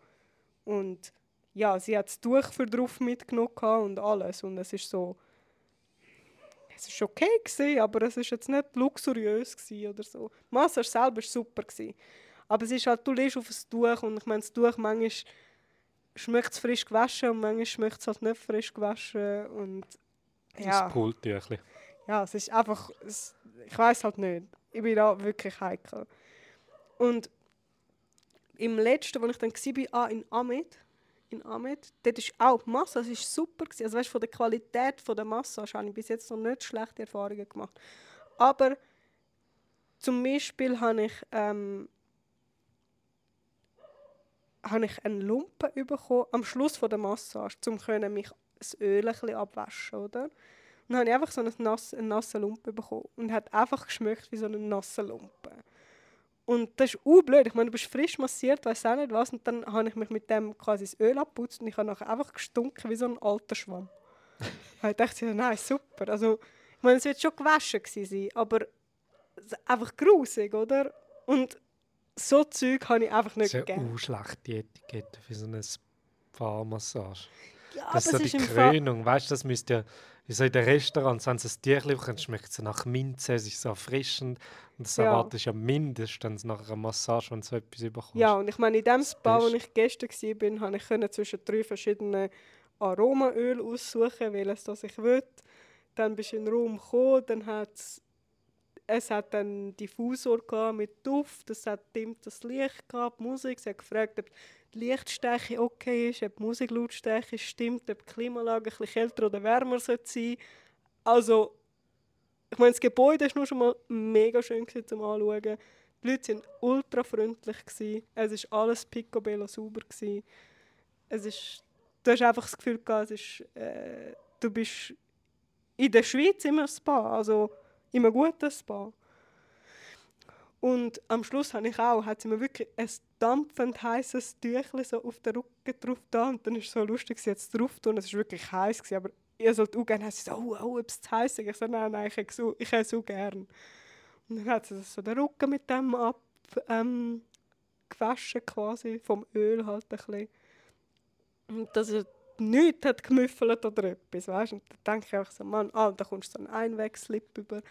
Und ja, sie hat das Tuch für drauf mitgenommen und alles. Und es ist so, es ist okay gewesen, aber es ist jetzt nicht luxuriös oder so. Die Massage selber war super gewesen. Aber es ist halt, du legst auf ein Tuch und ich meine, das Tuch manchmal schmeckt es frisch gewaschen und manchmal schmeckt es halt nicht frisch gewaschen und ja, Das Pooltüchli. ja, es ist einfach, es, ich weiß halt nicht. Ich bin da wirklich heikel. Und im letzten, wo ich dann war, ah, in Amed, in Amed, dort ist auch die Massage ist super gewesen. Also weißt, von der Qualität von der Massage habe ich bis jetzt noch nicht schlechte Erfahrungen gemacht. Aber zum Beispiel habe ich, ähm, habe ich einen Lumpen bekommen am Schluss von der Massage, um mich das Öl ein abwaschen, oder? Und dann habe ich einfach so einen, nass, einen nassen Lumpen bekommen und hat einfach geschmeckt wie so einen nassen Lumpen. Und das ist blöd. Ich meine, du bist frisch massiert, weiß auch nicht was. Und dann habe ich mich mit dem quasi das Öl abputzt und ich habe nachher einfach gestunken wie so ein alter Schwamm. *laughs* Ich dachte, nein, super. Also, ich meine, es wird schon gewaschen sein, aber ist einfach grusig, oder? Und so Zeug habe ich einfach Das nicht ist ja gerne. eine schlechte Etikette für so eine Spa-Massage. Ja, Das ist so die ist. Krönung. Weißt du, das müsste ja. Wie so in den Restaurants, wenn sie ein Tierchen bekommen, schmeckt es nach Minze, es ist so erfrischend. Und das Ja. erwartest du ja mindestens nach einer Massage, wenn du so etwas überkommst. Ja, und ich meine, in dem Spa, wo ich gestern war, konnte ich können zwischen drei verschiedenen Aromaöl aussuchen, welches das ich will. Dann bist du in den Raum gekommen, dann hat es es hat einen Diffusor mit Duft, es hat das Licht gehabt, Musik. Sie hat gefragt, ob die Lichtstärke okay ist, ob die Musiklautstärke stimmt, ob die Klimaanlage ein bisschen kälter oder wärmer sein sollte. Also, ich meine, das Gebäude war nur schon mal mega schön zum Anschauen. Die Leute waren ultra freundlich. Es war alles picobello sauber. Es ist, du hast einfach das Gefühl, es ist, äh, du bist in der Schweiz immer Spa, also in einem guten Spa. Und am Schluss habe ich auch, hat sie mir wirklich ein dampfend heißes Tüchlein so auf den Rücken drauf da und dann ist es so lustig, sie jetzt drauf tun. Es war wirklich heiß, gewesen, aber ihr sollt auch gerne, sie so, oh, oh, ob es zu heiß ist. Ich so, nein, nein, ich hätte so, ich hätte so gern. Und dann hat sie so den Rücken mit dem ab, ähm, gewaschen quasi, vom Öl halt ein bisschen. Und dass er nichts hat gemüffelt oder etwas, weißt? Und dann denke ich einfach so, Mann, ah, da kommst du so einen Einwegslip über.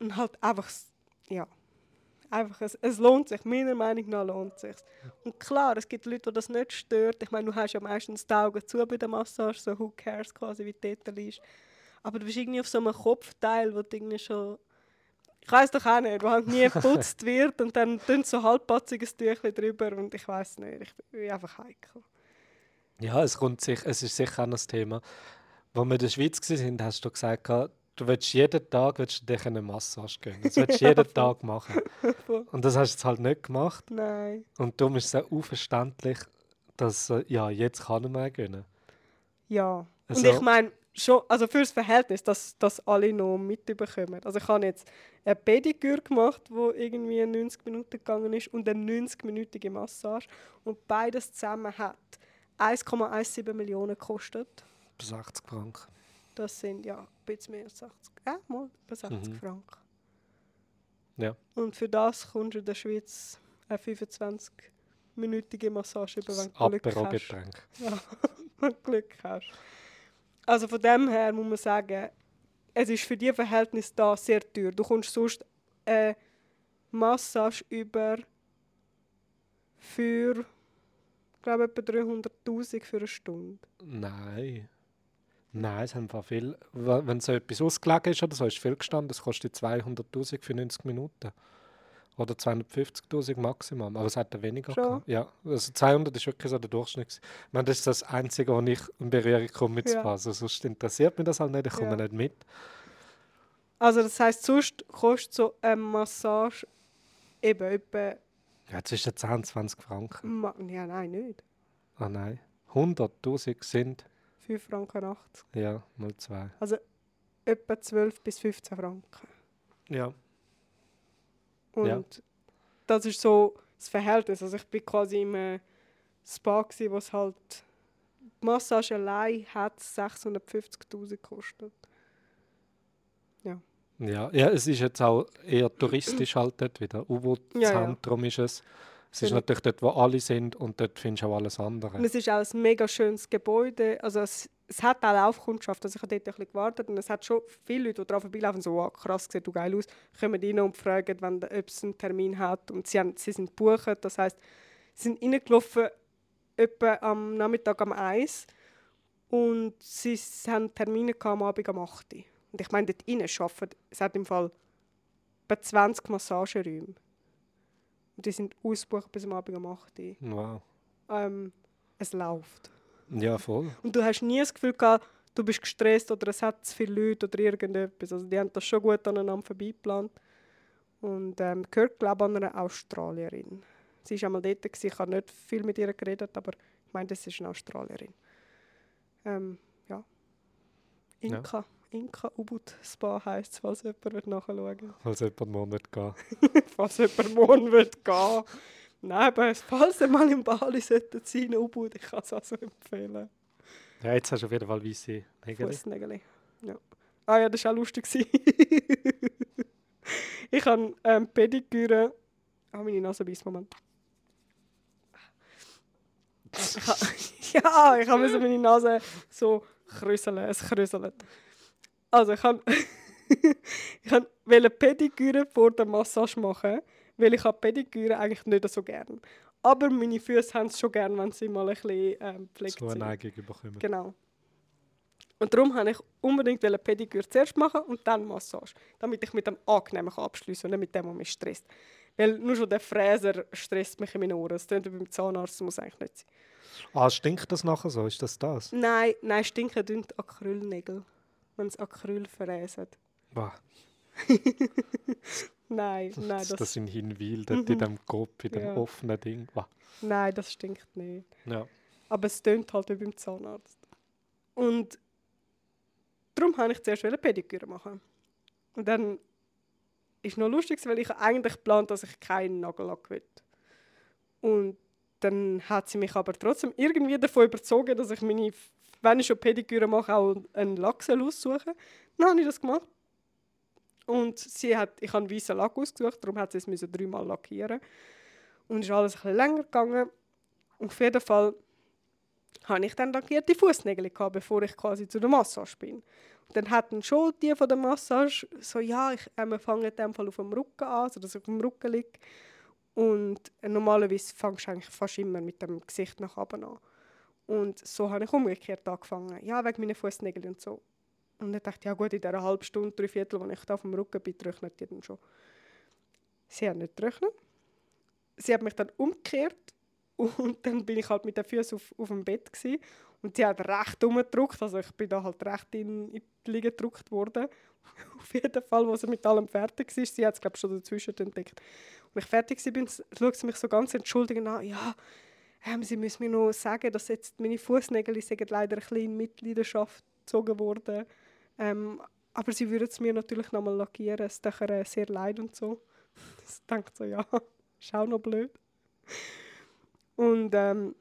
Und halt einfach, ja, einfach, es, es lohnt sich, meiner Meinung nach lohnt es sich. Und klar, es gibt Leute, die das nicht stört. Ich meine, du hast ja meistens die Augen zu bei der Massage, so who cares quasi, wie dort liegst. Aber du bist irgendwie auf so einem Kopfteil, wo du irgendwie schon... Ich weiß doch auch nicht, wo halt nie *laughs* geputzt wird und dann tun so halbpatziges Tüchlein drüber und ich weiß nicht, ich bin einfach heikel. Ja, es, kommt sich, es ist sicher auch ein Thema. Als wir in der Schweiz waren, hast du gesagt, du willst jeden Tag willst du dich eine Massage gönnen. Das willst du jeden ja, Tag machen. *laughs* Und das hast du jetzt halt nicht gemacht. Nein. Und darum ist es auch unverständlich, dass äh, ja, jetzt kann er mehr gönnen. Ja. Also, und ich meine, schon, also für das Verhältnis, dass, dass alle noch mitbekommen. Also ich habe jetzt eine Pediküre gemacht, wo irgendwie 90 Minuten gegangen ist und eine 90-minütige Massage. Und beides zusammen hat 1,17 Millionen gekostet. 60 Franken. Das sind ja bisschen mehr als 80, äh, mal über 60 mhm. Franken. Ja. Und für das kommst du in der Schweiz eine 25-minütige Massage über, wenn du Glück hast. Ja, *laughs* wenn du Glück hast. Also von dem her muss man sagen, es ist für die Verhältnis da sehr teuer. Du kommst sonst eine Massage über für, ich glaube, etwa 300'000 für eine Stunde. Nein. Nein, es haben viel. Wenn so etwas ausgelegen ist oder so, ist viel gestanden. Es kostet 200.000 für 90 Minuten. Oder 250.000 Maximum. Aber es hat ja weniger Schon? gehabt. Ja, also 200 ist wirklich so der Durchschnitt. Ich meine, das ist das Einzige, wo ich in Berührung komme mit ja. Spa. Also sonst interessiert mich das halt nicht, ich komme ja. nicht mit. Also das heisst, sonst kostet so eine Massage eben etwa... Ja, zwischen 10 und 20 Franken. Ma ja, nein, nicht. Ah nein. 100'000 sind... 5 Franken 80. Ja, mal 2. Also etwa 12 bis 15 Franken. Ja. Und ja. das ist so das Verhältnis. Also ich bin quasi im Spa, wo es halt die Massage allein hat 650'000 gekostet. Ja. Ja, ja, es ist jetzt auch eher touristisch halt dort wieder. U-Boot-Zentrum ja, ja. ist es. Es ist natürlich dort, wo alle sind und dort findest du auch alles andere. Und es ist auch ein mega schönes Gebäude. Also es, es hat auch Laufkundschaft. Also ich habe dort ein bisschen gewartet und es hat schon viele Leute, die daran vorbeilaufen, so wow, krass, sieht du geil aus, kommen rein und fragen, wenn, ob es einen Termin hat. Und sie, haben, sie sind gebucht. Das heisst, sie sind reingelaufen etwa am Nachmittag am 1 und sie haben Termine am Abend am 8 Und ich meine, dort rein arbeiten, es hat im Fall etwa 20 Massageräume. Und die sind ausgebucht bis am Abend um 8 Uhr. Wow. Ähm, es läuft. Ja, voll. Und du hast nie das Gefühl gehabt, du bist gestresst oder es hat zu viele Leute oder irgendetwas. Also die haben das schon gut aneinander vorbeigeplant. Und ähm, gehört, glaube ich, an einer Australierin. Sie war einmal dort, gewesen. ich habe nicht viel mit ihr geredet, aber ich meine, das ist eine Australierin. Ähm, ja. Inka. Ja. Inka Ubud Spa heisst es, falls jemand nachschauen will. *laughs* Falls jemand morgen wird gehen. *laughs* falls jemand morgen wird gehen. Nein, aber falls ihr mal im Bali solltet sein, Ubud, ich kann es also empfehlen. Ja, jetzt hast du auf jeden Fall weiße Nägel. Fussnägel. Ja. Ah ja, das war auch lustig. *laughs* ich habe ähm, Pediküre... Ah, oh, meine Nase beißt, Moment. Ich ha ja, ich habe meine Nase so krüseln, es krüselt. Also ich habe *laughs* ich wollte Pediküre vor der Massage machen, weil ich habe Pediküre eigentlich nicht so gern. Aber meine Füße haben es schon gern, wenn sie mal ein bisschen ähm, pflegt so eine Neigung bekommen. Genau. Und darum wollte ich unbedingt eine Pediküre zuerst machen und dann Massage. Damit ich mit dem Angenehmen abschließen kann und nicht mit dem, was mich stresst. Weil nur schon der Fräser stresst mich in meinen Ohren. Das klingt beim Zahnarzt, muss eigentlich nicht sein. Ah, stinkt das nachher so? Ist das das? Nein, nein, stinken die Acrylnägel, wenn es Acryl fräsen. Wow. *laughs* Nein, nein, Das, das, in Hinwil, dort in dem Kopf, in dem Ja. offenen Ding. Wow. nein, das stinkt nicht. Ja. Aber es tönt halt wie beim Zahnarzt. Und darum wollte ich zuerst eine Pediküre machen. Und dann ist noch lustig, weil ich eigentlich geplant, dass ich keinen Nagellack will. Und dann hat sie mich aber trotzdem irgendwie davon überzogen, dass ich meine, wenn ich schon Pediküre mache, auch einen Lack soll aussuchen. Dann habe ich das gemacht. Und sie hat, ich habe einen weißen Lack ausgesucht, darum hat sie es dreimal lackieren. Und ist alles ein länger gegangen. Und auf jeden Fall habe ich dann lackierte Fußnägel gehabt, bevor ich quasi zu der Massage bin. Und dann hatten schon die von der Massage so, ja, ich, äh, wir fangen in dem Fall auf dem Rücken an, sodass ich auf dem Rücken liege. Und äh, normalerweise fangst du eigentlich fast immer mit dem Gesicht nach oben an. Und so habe ich umgekehrt angefangen. Ja, wegen meinen Fußnägeln und so. Und dann dachte ich, ja gut, in dieser halben Stunde, drei Viertel, wo ich da auf dem Rücken bin, trocknet die dann schon. Sie hat nicht getrocknet. Sie hat mich dann umgekehrt und dann bin ich halt mit den Füßen auf, auf dem Bett gewesen. und sie hat recht umgedrückt, also ich bin da halt recht in, in die Liege gedrückt worden. *laughs* auf jeden Fall, wo sie mit allem fertig war, sie hat es glaube ich schon dazwischen entdeckt. Und als ich fertig war, schaut sie mich so ganz entschuldigend an, ja, ähm, sie müssen mir noch sagen, dass jetzt meine Fußnägel sind leider ein bisschen in Mitleidenschaft gezogen worden. Ähm, aber sie würden es mir natürlich nochmal lackieren, es tut ihr äh, sehr leid und so. *laughs* Ich denke so, ja, *laughs* ist auch noch blöd. Und ähm,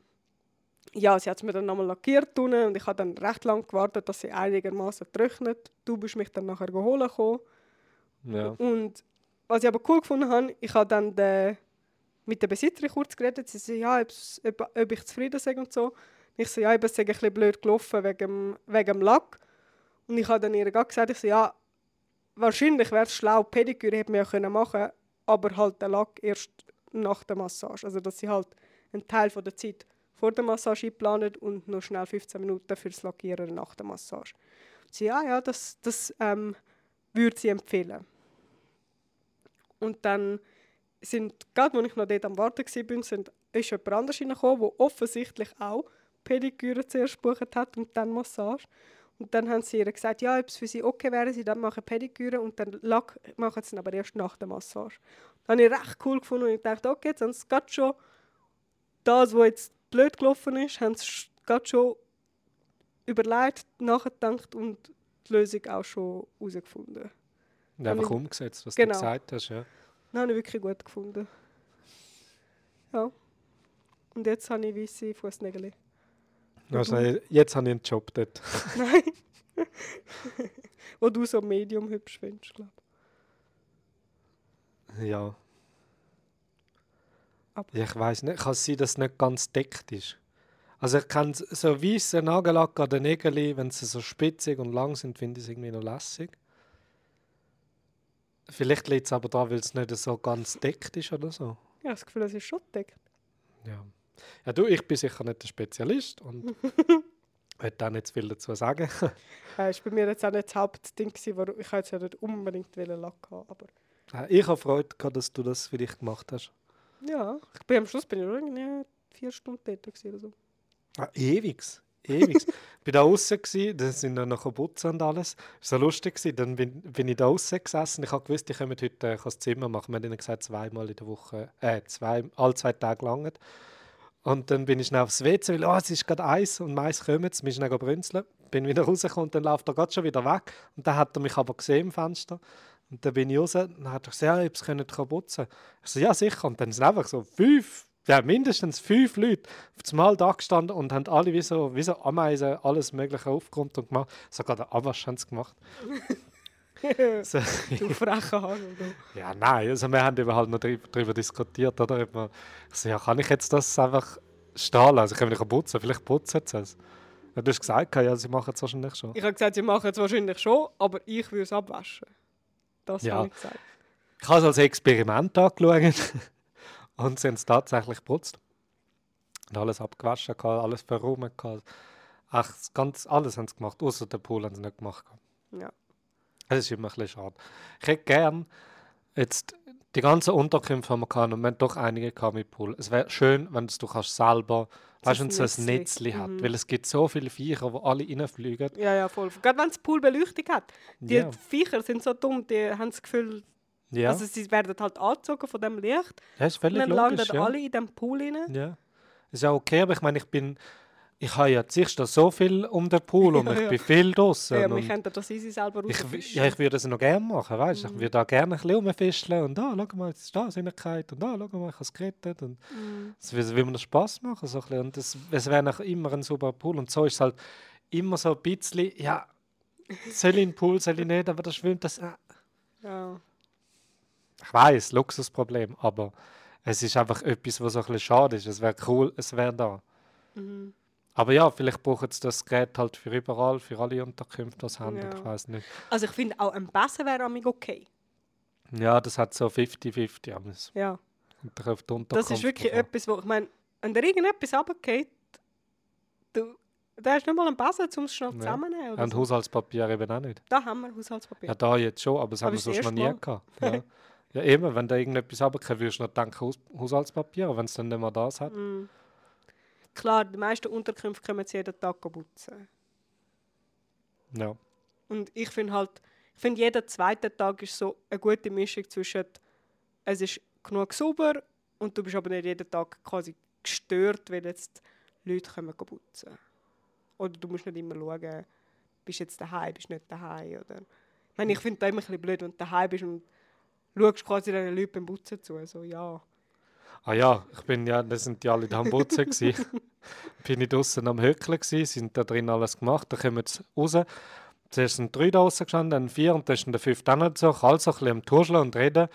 ja, sie hat es mir dann nochmal lackiert unten und ich habe dann recht lange gewartet, dass sie einigermaßen trocknet. Du bist mich dann nachher geholt gekommen. Ja. Und was ich aber cool gefunden habe, ich habe dann den, mit der Besitzerin kurz geredet. Sie so, ja, ob, ob ich zufrieden sei und so. Ich so, ja, eben, es sei ein bisschen blöd gelaufen wegen, dem- wegen dem Lack. Und ich habe dann ihr gesagt, ich so, ja, wahrscheinlich wäre es schlau, Pediküre hätte man ja können machen aber halt der Lack erst nach der Massage. Also, dass sie halt einen Teil von der Zeit vor der Massage einplanen und noch schnell 15 Minuten fürs Lackieren nach der Massage. Sie, ja, ja, das, das ähm, würde sie empfehlen. Und dann sind, gerade als ich noch dort am Warten war, sind, ist jemand anderes reingekommen, der offensichtlich auch Pediküre zuerst gebucht hat und dann Massage. Und dann haben sie ihr gesagt, ja, ob es für sie okay wäre, sie dann machen Pediküre und dann Lack machen sie aber erst nach der Massage. Das habe ich recht cool gefunden und ich dachte, okay, jetzt haben sie gerade schon das, was jetzt blöd gelaufen ist, haben sie gerade schon überlegt, nachgedacht und die Lösung auch schon herausgefunden. Und einfach umgesetzt, was Genau. du gesagt hast. Ja. Das habe ich wirklich gut gefunden. Ja. Und jetzt habe ich weiße Fußnägel. Also, jetzt habe ich einen Job dort. *laughs* *laughs* Nein. Wo du so medium hübsch findest, glaube Ja. Aber- Ja, ich weiß nicht, kann es sein, dass es nicht ganz deckt ist. Also ich kann so weiße Nagellack an den Nägeln, wenn sie so spitzig und lang sind, finde ich es irgendwie noch lässig. Vielleicht liegt es aber da, weil es nicht so ganz deckt ist oder so. habe das Gefühl, es ist schon deckt. Ja. ja, du, ich bin sicher nicht der Spezialist und will auch nicht zu viel dazu sagen. *laughs* Das war bei mir jetzt auch nicht das Hauptding, warum ich jetzt ja nicht unbedingt Lack haben. Aber ich habe Freude gehabt, dass du das vielleicht gemacht hast. ja, ich bin am Schluss bin ich irgendwie vier Stunden gewesen oder so. Ah, ewigs. Ich *laughs* war da außen, gewesen, dann sind dann noch putzen und alles. Es war so lustig. Dann bin, bin ich da außen gesessen. Ich habe gewusst, ich komme heute äh, das Zimmer machen. Wir haben ihnen gesagt, zweimal in der Woche, äh, zwei, alle zwei Tage lang. Und dann bin ich schnell aufs WC, weil oh, es ist gerade Eis und Mais bin ich schnell brünzeln. Bin wieder *laughs* rausgekommen und dann läuft er gerade schon wieder weg. Und dann hat er mich aber gesehen im Fenster. Und dann bin ich raus und dann hat er gesagt, ja, ob sie können putzen Ich so, ja, sicher. Und dann sind einfach so fünf, ja, mindestens fünf Leute auf das Mal da gestanden und haben alle wie so, wie so Ameisen alles Mögliche aufgeräumt und gemacht. Sogar den Abwasch haben sie gemacht. *laughs* So, du frecher Hang. oder? ja, nein, also wir haben eben halt noch drüber diskutiert, oder? Ob man, ich so, ja, kann ich jetzt das einfach stehen lassen? Also können wir nicht putzen, vielleicht putzen sie es. Ja, du hast gesagt, ja, sie machen es wahrscheinlich schon. Ich habe gesagt, sie machen es wahrscheinlich schon, aber ich würde es abwaschen. Das Ja. habe ich gesagt. Ich habe es als Experiment angeschaut und sie haben es tatsächlich geputzt. Und alles abgewaschen, gehabt, alles verräumt. gehabt. Ach, das ganz alles haben sie gemacht, außer den Pool haben sie nicht gemacht. Ja. Das ist immer ein bisschen schade. Ich hätte gern jetzt die ganzen Unterkünfte haben wir gehabt und wir haben doch einige gehabt mit Pool. Es wäre schön, wenn du kannst selber, weißt wenn es so ein Netzli. Netzli hat. Mhm. Weil es gibt so viele Viecher, die alle reinfliegen. Ja, ja, voll. Gerade wenn das Pool Beleuchtung hat. Die Ja. Viecher sind so dumm, die haben das Gefühl, Ja, also sie werden halt angezogen von dem Licht. ja ist Und völlig dann logisch. landen Ja. alle in dem Pool rein. ja. Ist ja okay, aber ich meine, ich bin, ich habe ja zuerst so viel um den Pool *laughs* und ich bin viel draußen. Ja, wir und können das easy selber ich, ja, ich würde es noch gerne machen, weißt du? Ich Mhm. würde da gerne ein bisschen rumfischeln und da, schau mal, jetzt ist da Sinnigkeit und da, schau mal, ich habe es gerettet und Mhm. es will, mir das Spaß machen, so ein bisschen. und das, es wäre nachher immer ein super Pool und so ist es halt immer so ein bisschen, ja, soll ich in den Pool, soll ich nicht, aber das schwimmt das, äh, Ja. Ich weiß, Luxusproblem, aber es ist einfach etwas, was so ein bisschen schade ist. Es wäre cool, es wäre da. Mhm. Aber ja, vielleicht brauchen sie das Gerät halt für überall, für alle Unterkünfte, die sie haben, Ja. ich weiß nicht. Also ich finde auch ein Besen wäre amig okay. Ja, das hat so 50-50 amigs. Ja. Und Das ist wirklich an. etwas, wo ich meine, wenn dir irgendetwas runtergeht, du, da hast du nicht mal einen Besen, um es schnell Ja. zusammenzunehmen. oder Und so. Haushaltspapier eben auch nicht. Da haben wir Haushaltspapier. Ja, da jetzt schon, aber das Aber haben wir das sonst noch nie gehabt. *laughs* Ja. Ja, eben, wenn da irgendetwas runterkommt, würdest du noch denken, Haus Haushaltspapier, wenn es dann nicht mehr das hat. Mm. Klar, die meisten Unterkünfte können sie jeden Tag putzen. Ja. Und ich finde halt, ich finde jeder zweite Tag ist so eine gute Mischung zwischen es ist genug sauber und du bist aber nicht jeden Tag quasi gestört, weil jetzt Leute kommen putzen. Oder du musst nicht immer schauen, bist du jetzt daheim, bist du nicht daheim oder. Ich meine, ich finde das immer ein bisschen blöd, wenn du daheim bist und schaust quasi den Leuten beim Putzen zu. Also ja. Ah ja, ich bin ja, das sind die alle da am Putzen gsi. *laughs* bin ich draußen am Höckeln gsi, sind da drin alles gemacht, dann kommen sie raus. Zuerst sind drei da draussen gestanden, dann vier und dann ist der fünfte noch so, alle so ein bisschen am Tuscheln und reden.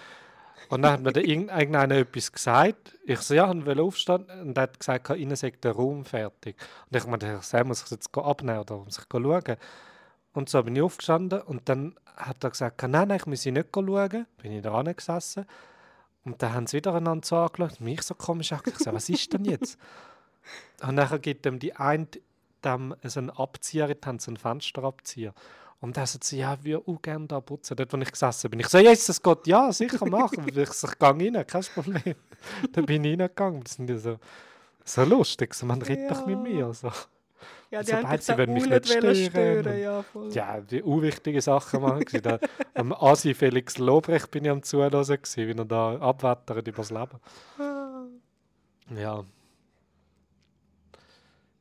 Und dann hat mir dann irgend- irgendeiner etwas gesagt. Ich so, ja, ich will aufstehen. Und er hat gesagt, innen sei der Raum fertig. Und ich meinte, ich muss ich jetzt abnehmen oder muss ich schauen? Und so bin ich aufgestanden und dann hat er gesagt, nein, nein, ich muss nicht schauen. Bin ich da gesessen. Und dann haben sie wieder einander so angeschaut, mich so komisch angeschaut. Ich so, was ist denn jetzt? *laughs* Und dann gibt ihm die eine dem so einen Abzieher, die Hand, so einen Fensterabzieher. Und dann sagt sie, ja, ich würde auch gerne da putzen, dort wo ich gesessen bin. Ich so, Jesus Gott, ja, sicher machen. ich so, ich gehe rein, kein Problem. *laughs* dann bin ich reingegangen. Das sind ja so, so lustig, so, man redet doch mit Ja. mir. So. Ja, die haben sie auch mich nicht stören. stören. Ja, voll. Ja, die unwichtigen Sachen machen. da. *laughs* Am Asi Felix Lobrecht bin ich am Zuhören, gewesen, wie er da abwettert über das Leben. Ah. Ja.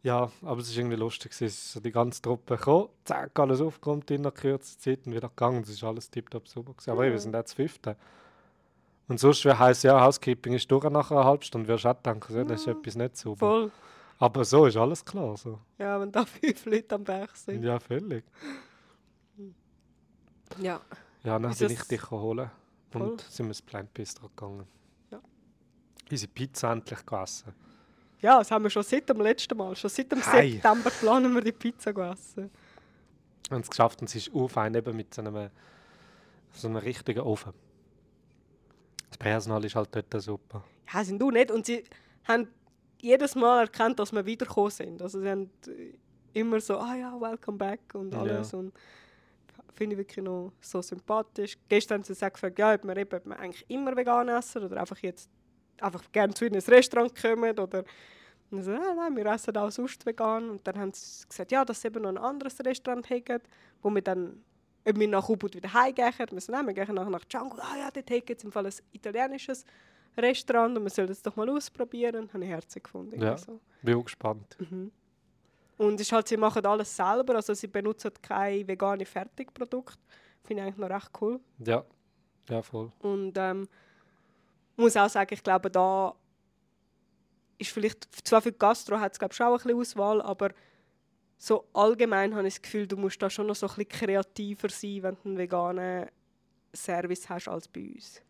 Ja, aber es ist irgendwie lustig. Es ist so die ganze Truppe gekommen, zack, alles aufgeräumt in einer kurzen Zeit und wieder gegangen. Es ist alles tiptop super. Gewesen. Aber hey, wir sind jetzt Fünfte. Und sonst wäre heisst ja, Housekeeping ist durch nach einer halben Stunde. Wirst du auch denken, das ist Ja. etwas nicht sauber. Voll. Aber so ist alles klar. So. Ja, wenn da *laughs* fünf Leute am Berg sind. Ja, völlig. Ja. Ja, dann bin ich dich holen Voll. und sind wir ins Plant Bistro gegangen. Ja. Unsere Pizza endlich gegessen. Ja, das haben wir schon seit dem letzten Mal. Schon seit dem Hey. September planen wir die Pizza zu essen. Wir haben es geschafft und es ist auch fein, eben mit so einem, so einem richtigen Ofen. Das Personal ist halt dort super. Ja, sind du nicht. Und sie haben jedes Mal erkannt, dass wir wiedergekommen sind. Also sie haben immer so, ah ja, welcome back und Ja. alles. Und finde ich wirklich noch so sympathisch. Gestern haben sie gefragt, ja, ob wir, eben, ob wir eigentlich immer vegan essen oder einfach jetzt einfach gerne zu ihnen ins Restaurant kommen oder und so, nein, nein, wir essen auch sonst vegan. Und dann haben sie gesagt, ja, dass sie eben noch ein anderes Restaurant haben, wo wir dann, ob wir nach Ubud wieder heimgehen. Wir so, nein, wir gehen nachher nach Django. Ah ja, dort haben sie im Fall ein italienisches Restaurant und wir sollen das doch mal ausprobieren. Habe ich herzig gefunden. Ja. Also. Bin auch gespannt. Mhm. Und ist halt, sie machen alles selber, also sie benutzen keine veganen Fertigprodukte. Finde ich eigentlich noch recht cool. Ja, ja voll. Und ähm, muss auch sagen, ich glaube, da ist vielleicht, zwar für Gastro hat es glaube ich schon auch ein bisschen Auswahl, aber so allgemein habe ich das Gefühl, du musst da schon noch so ein bisschen kreativer sein, wenn du einen veganen Service hast als bei uns.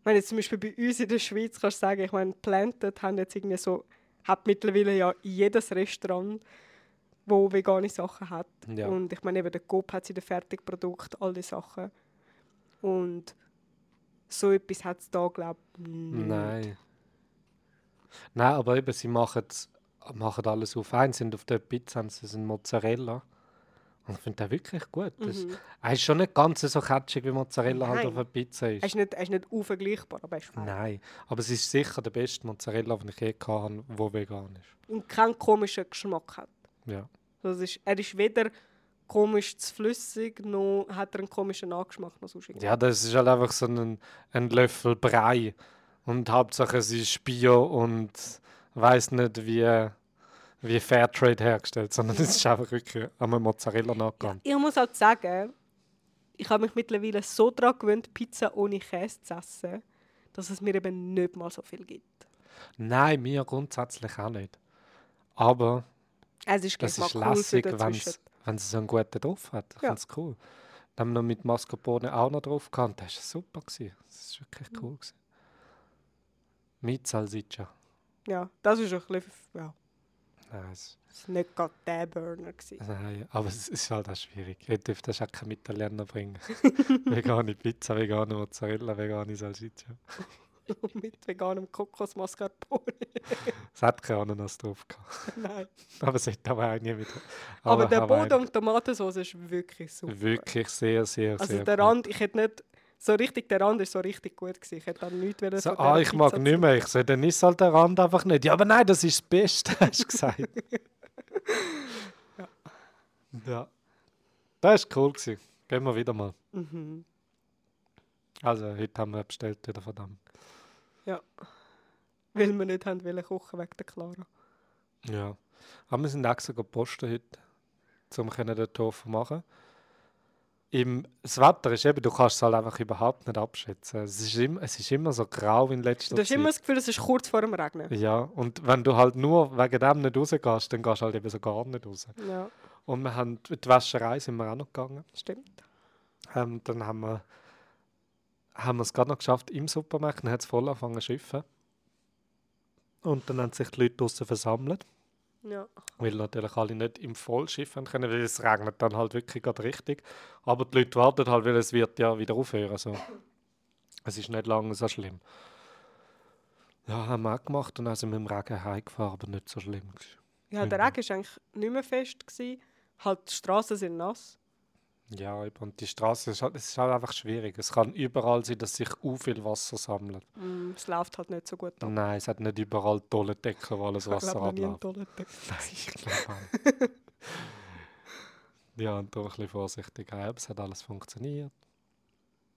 Ich meine, jetzt zum Beispiel bei uns in der Schweiz kannst du sagen, ich meine, Planted haben jetzt irgendwie so, hat mittlerweile ja jedes Restaurant, wo vegane Sachen hat. Ja. Und ich meine, eben der Coop hat sie den Fertigprodukt, all die Sachen. Und so etwas hat es da, glaube ich, nicht. Nein. Nein, aber eben, sie machen es machen alles auf eins, sind auf der Pizza haben sie einen Mozzarella. Ich finde den wirklich gut. Das, Mhm. Er ist schon nicht ganz so catchig wie Mozzarella halt auf einer Pizza Er ist. ist nicht, er ist nicht unvergleichbar, aber er ist. Nein, aber es ist sicher der beste Mozzarella, den ich je habe, der vegan ist. Und keinen komischen Geschmack hat. Ja. Es ist, er ist weder komisch zu flüssig, noch hat er einen komischen Nachgeschmack. Noch sonst ja, das ist halt einfach so ein, ein Löffel Brei. Und Hauptsache es ist Bio und weiß nicht wie, wie Fairtrade hergestellt, sondern es ist einfach wirklich an einem Mozzarella nachgegangen. Ich muss halt sagen, ich habe mich mittlerweile so daran gewöhnt, Pizza ohne Käse zu essen, dass es mir eben nicht mal so viel gibt. Nein, mir grundsätzlich auch nicht. Aber Es ist das ist cool lässig, wenn's- wenn es so einen guten drauf hat. Ich Ja. finde es cool. Dann haben wir noch mit Mascarpone auch noch drauf gehabt. Das war super. Gewesen. Das war wirklich cool. Gewesen. Mit Salsiccia. Ja, das ist ein bisschen, ja, Nein, es, es war nicht gerade der Burner. Gewesen. nein, aber es ist halt auch schwierig. Ich dürfte das auch keinem Italiener bringen. *laughs* vegane Pizza, vegane Mozzarella, vegane Salsiccia. *laughs* Mit veganem Kokos Mascarpone. *laughs* Es hat keine Ananas drauf gehabt. Nein. Aber es hat aber auch nie mit. Aber, der Hawaii- Boden und Tomatensauce ist wirklich super. Wirklich sehr, sehr, Also sehr der gut. Rand, ich hätte nicht so richtig, der Rand ist so richtig gut gewesen. Ich hätte dann nichts wollen So, ah, ich mag Pizza nicht mehr. Ich so, dann ist halt der Rand einfach nicht. Ja, aber nein, das ist das Beste, *laughs* hast du gesagt. *laughs* ja. Das war cool. Gewesen. Gehen wir wieder mal. Mhm. Also, heute haben wir bestellt wieder von dem. Weil wir nicht haben wollen kochen wegen der Clara. Ja. Aber wir sind extra gepostet heute, um können den Tofu machen. Im, das Wetter ist eben, du kannst es halt einfach überhaupt nicht abschätzen. Es ist, immer, es ist immer so grau in letzter Du hast Zeit. immer das Gefühl, es ist kurz vor dem Regnen. Ja, und wenn du halt nur wegen dem nicht rausgehst, dann gehst du halt eben so gar nicht raus. Ja, Und wir haben, die Wäscherei sind wir auch noch gegangen. stimmt. Ähm, dann haben wir, haben wir es gerade noch geschafft im Supermarkt, dann hat es voll angefangen zu schiffen. Und dann haben sich die Leute draussen versammelt, Ja. weil natürlich alle nicht im Vollschiff haben können, weil es regnet dann halt wirklich gerade richtig. Aber die Leute warten halt, weil es wird ja wieder aufhören. So. Es ist nicht lange so schlimm. Ja, haben wir auch gemacht und dann sind wir im Regen heimgefahren, aber nicht so schlimm. ja, der Mhm. Regen war eigentlich nicht mehr fest. Gewesen. Halt, die Straßen sind nass. Ja, und die Straße ist halt, es ist halt einfach schwierig. Es kann überall sein, dass sich u viel Wasser sammelt. Mm, es läuft halt nicht so gut ab. Nein, es hat nicht überall tolle Decken, wo alles Ich Wasser einen abläuft. *laughs* Nein, ich glaube auch. ja, und da ein bisschen vorsichtig. Ja, es hat alles funktioniert.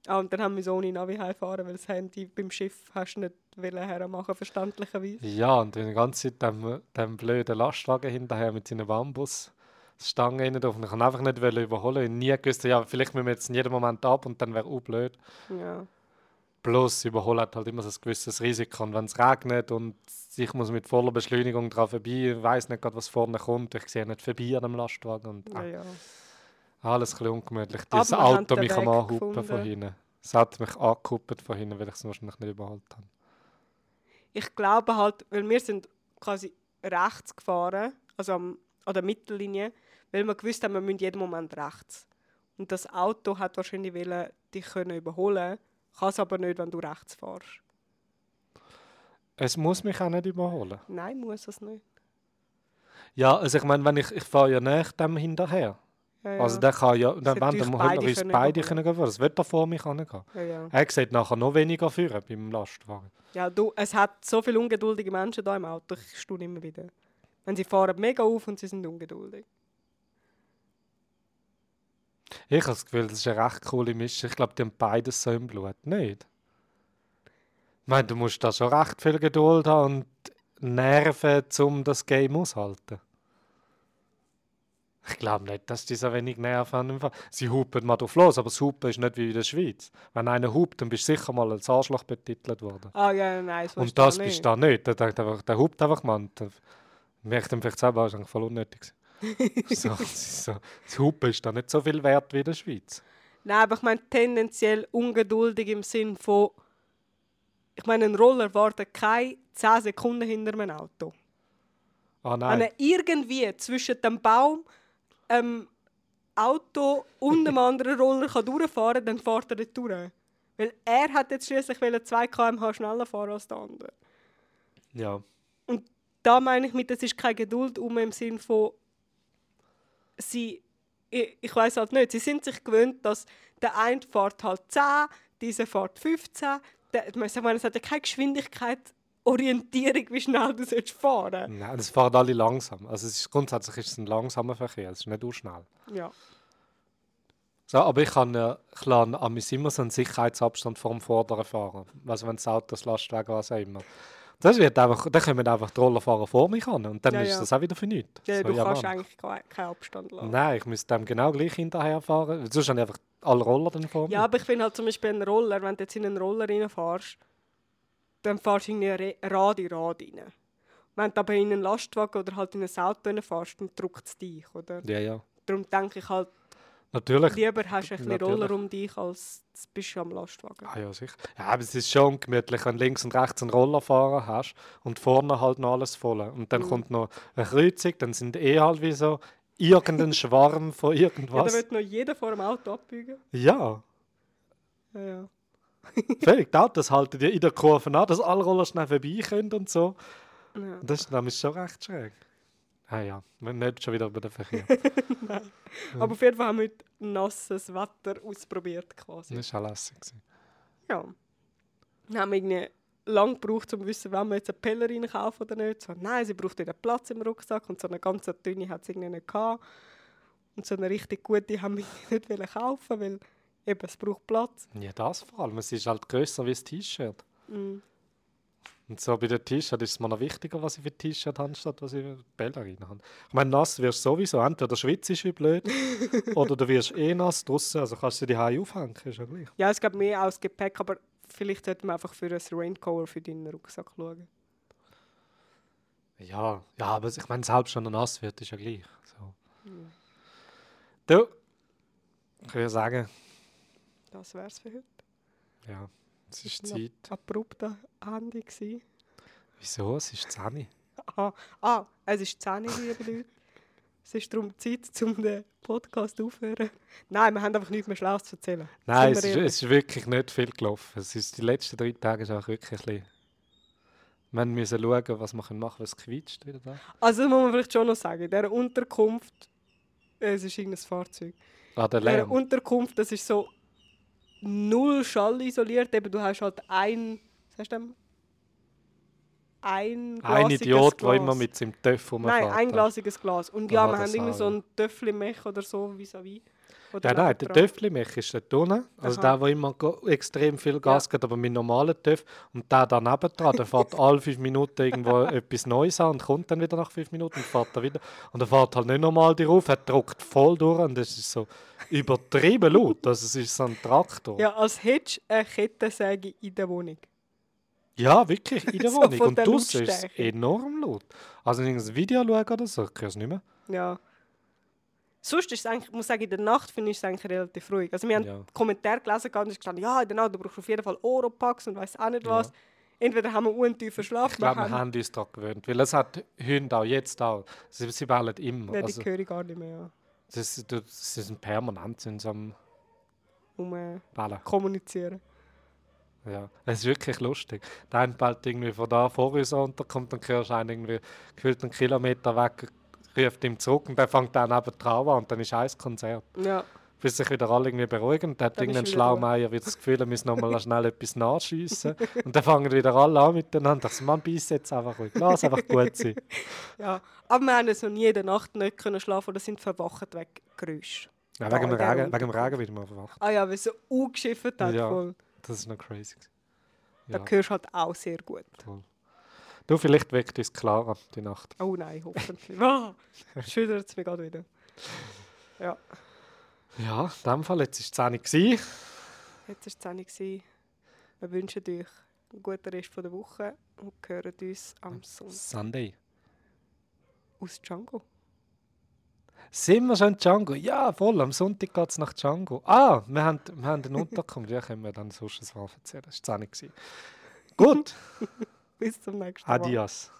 Ah, und dann haben wir so ohne Navi heimfahren, weil das Handy beim Schiff hast du nicht hermachen, verständlicherweise. Ja, und die ganze Zeit dem, dem blöden Lastwagen hinterher mit seinen Bambusstangen rein drauf. Und ich kann einfach nicht überholen. Ich nie gewusst, ja, vielleicht müssen wir jetzt in jedem Moment ab und dann wäre auch blöd. Ja. Bloß überholen hat halt immer so ein gewisses Risiko. Und wenn es regnet und ich muss mit voller Beschleunigung drauf vorbei, ich weiß nicht gerade, was vorne kommt, ich sehe nicht vorbei an dem Lastwagen. Und, Ja, ah, ja. alles ein bisschen ungemütlich. Haben Auto mich am Anhupen von hinten. Es hat mich angekuppelt von hinten, weil ich es wahrscheinlich nicht überholt habe. Ich glaube halt, weil wir sind quasi rechts gefahren, also am, an der Mittellinie, weil wir gewusst haben, wir müssen jeden Moment rechts. Und das Auto hat wahrscheinlich wollen, dich können überholen, kann es aber nicht, wenn du rechts fährst. Es muss mich auch nicht überholen. Nein, muss es nicht. Ja, also ich meine, wenn ich, ich fahre ja nicht dem hinterher. Ja, Also ja. der kann ja, dann wenn, euch dann beide hätte er uns können beide können gehen. Das wird er vor mich hingehen. ja, ja. Er sieht nachher noch weniger führen beim Lastwagen. ja du, es hat so viele ungeduldige Menschen da im Auto, ich staune immer wieder. Wenn sie fahren mega auf und sie sind ungeduldig. Ich habe das Gefühl, das ist eine recht coole Mischung. Ich glaube, die haben beides so im Blut. Nicht? Ich meine, du musst da schon recht viel Geduld haben und Nerven, um das Game auszuhalten. Ich glaube nicht, dass die so wenig Nerven haben. Sie hupen mal drauf los, aber das Hupen ist nicht wie in der Schweiz. Wenn einer hupt, dann bist du sicher mal als Arschloch betitelt worden. Ah ja, nein, das und das bist du da nicht. Der, einfach, der hupt einfach mal und merkt dann vielleicht selber, das eigentlich voll unnötig. *laughs* so, so, das Hupen ist da nicht so viel wert wie in der Schweiz. Nein, aber ich meine tendenziell ungeduldig im Sinn von, ich meine, ein Roller wartet keine 10 Sekunden hinter einem Auto. Ah Wenn nein, er irgendwie zwischen dem Baum, ähm, Auto und einem *laughs* anderen Roller kann durchfahren kann, dann fährt er nicht durch. Weil er hat jetzt schließlich 2 km/h schneller fahren als der andere. ja. da meine ich mit, es ist keine Geduld um im Sinn von, sie, ich, ich weiß halt nicht, sie sind sich gewöhnt, dass der eine fährt halt 10, dieser fährt 15. Der, ich meine, es hat ja keine Geschwindigkeitsorientierung, wie schnell du sollst fahren Nein, das fahren alle langsam. Also es ist, grundsätzlich ist es ein langsamer Verkehr, es ist nicht auch schnell. Ja. So, aber ich kann ja klar an mich immer so einen Sicherheitsabstand vor dem Vorderen fahren. Also wenn das Auto das Lastwagen was auch immer. Das wird einfach, dann kommen einfach die Rollerfahrer vor mich an und dann Ja, ist ja. das auch wieder für nichts. ja So, du kannst Mann. eigentlich ke- keinen Abstand lassen. Nein, ich müsste dem genau gleich hinterherfahren. Sonst habe ich einfach alle Roller dann vor mir. Ja, aber ich finde halt zum Beispiel einen Roller, wenn du jetzt in einen Roller reinfährst, dann fährst du irgendwie Rad in Rad rein. Wenn du aber in einen Lastwagen oder halt in ein Auto reinfährst, dann drückt es dich, oder? ja, ja. Darum denke ich halt, Natürlich. lieber hast du ein bisschen. Roller um dich, als du bist am Lastwagen. Ah, ja, sicher. Ja, aber es ist schon gemütlich, wenn du links und rechts einen Rollerfahrer hast und vorne halt noch alles voll. Und dann Mhm. kommt noch eine Kreuzung, dann sind eh halt wie so irgendein *laughs* Schwarm von Ja, da irgendwas. wird noch jeder vor dem Auto abbiegen. Ja, Ja, ja. *laughs* völlig. Die Autos halten ja in der Kurve an, dass alle Roller schnell vorbei können und so. ja. Das ist nämlich schon recht schräg. Ah ja, wir nicht schon wieder über den Verkehr. *laughs* Aber auf jeden Fall haben wir nasses Wetter ausprobiert quasi. Das war auch lässig. Ja. Dann haben wir irgendwie lang gebraucht, um zu wissen, wenn wir jetzt eine Pellerin kaufen oder nicht. So, nein, sie braucht wieder Platz im Rucksack und so eine ganz dünne hat sie irgendwie nicht gehabt. Und so eine richtig gute haben wir *laughs* nicht wollen kaufen, weil eben, es braucht Platz. Ja, das vor allem. Es ist halt grösser wie das T-Shirt. Mm. Und so bei den T-Shirt ist es mir noch wichtiger, was ich für T-Shirt habe, statt was ich für Ballerina habe. Ich meine, nass wirst du sowieso. Entweder schwitzt du wie blöd *laughs* oder du wirst eh nass draussen. Also kannst du die Haare aufhängen, ist ja gleich. Ja, es gibt mehr als Gepäck, aber vielleicht sollten wir einfach für ein Raincover für deinen Rucksack schauen. Ja, ja aber ich meine, selbst wenn er nass wird, ist ja gleich. So. Du, ich würde sagen, Das wäre es für heute. ja, es ist Ja. Zeit. Abrupter Ende gewesen. Wieso? Es ist 10. *laughs* Ah, ah, es ist 10 Uhr, liebe Leute. Es ist darum Zeit, um den Podcast aufzuhören. Nein, wir haben einfach nichts mehr Schlaues zu erzählen. Nein, es ist, es ist wirklich nicht viel gelaufen. Es ist, die letzten drei Tage ist auch wirklich ein bisschen... Wir müssen schauen, was wir machen können, was quietscht wieder da. Also das muss man vielleicht schon noch sagen. In dieser Unterkunft, es ist irgendein Fahrzeug. Ah, der In dieser Lärm. Unterkunft, das ist so null Schall isoliert. Eben, du hast halt ein, was hast du denn? Ein Ein Idiot, der immer mit seinem Töff rumfährt. Nein, ein glasiges Glas. Und ja, wir das haben irgendwie so ein Töffli-Mech oder so vis-à-vis. Oder Ja, nein, der nebendran. Töffli-Mech ist dort unten. Also Aha. der, der immer extrem viel Gas gibt, aber mit normalen Töff. Und der daneben dran, der fährt *laughs* alle fünf Minuten irgendwo *laughs* etwas Neues an und kommt dann wieder nach fünf Minuten und fährt dann wieder. Und er fährt halt nicht normal drauf, er drückt voll durch und das ist so übertrieben laut. *laughs* Also es ist so ein Traktor. Ja, als hättest du eine Kettensäge in der Wohnung. Ja, wirklich, in der So Wohnung. und draussen ist es enorm laut. Also wenn ich ein Video schaue oder so, ich höre es nicht mehr. Ja. Sonst ist es eigentlich, ich muss sagen, in der Nacht finde ich es eigentlich relativ ruhig. Also wir haben Ja. Kommentare gelesen und es gestanden, ja, in der Nacht du brauchst auf jeden Fall Oropax und weiß auch nicht was. Entweder haben wir untiefen Schlaf, Ich glaube, wir haben... uns daran gewöhnt. Weil es hat Hunde auch jetzt auch. Sie, sie bellen immer. Nein, die Also, höre ich gar nicht mehr ja, das, das, das sind permanent sind sie am um äh, Bellen. kommunizieren. Ja, es ist wirklich lustig. Eine bellt irgendwie von da vor uns runterkommt und hörst einen irgendwie gefühlt einen Kilometer weg, ruft ihm zurück und der fängt dann neben dran an und dann ist ein Konzert. Ja, Bis sich wieder alle irgendwie beruhigen. Und dann hat Dann irgendein Schlaumeier wieder das Gefühl, er müsse nochmal schnell *laughs* etwas nachschiessen. Und dann fangen wieder alle an miteinander. Ich so, man beißt jetzt einfach ruhig. Lass einfach gut sein. *laughs* ja. Aber wir haben es noch nie in der Nacht nicht können schlafen oder sind verwacht wegen Geräusch. Ja, wegen, dem Regen, wegen dem. Regen wieder mal verwacht. Ah ja, weil es so angeschifft hat. Ja. Voll. Das ist noch crazy. gewesen. Da Ja, hörst du halt auch sehr gut. toll. Du, vielleicht weckt uns Clara die Nacht. Oh nein, hoffentlich. Ah, schüttert es mich gerade wieder. Ja, Ja, in dem Fall, jetzt war es 10 Uhr. jetzt war es 10 Uhr. Wir wünschen euch einen guten Rest von der Woche und hören uns am Sonntag Sunday. aus Django. Sind wir schon in Django? Ja, voll. Am Sonntag geht es nach Django. Ah, wir haben, wir haben den Unterkunft. Ja, können wir dann sonst was erzählen. Das war 10 Uhr. gewesen. Gut, *laughs* Bis zum nächsten Mal. adios.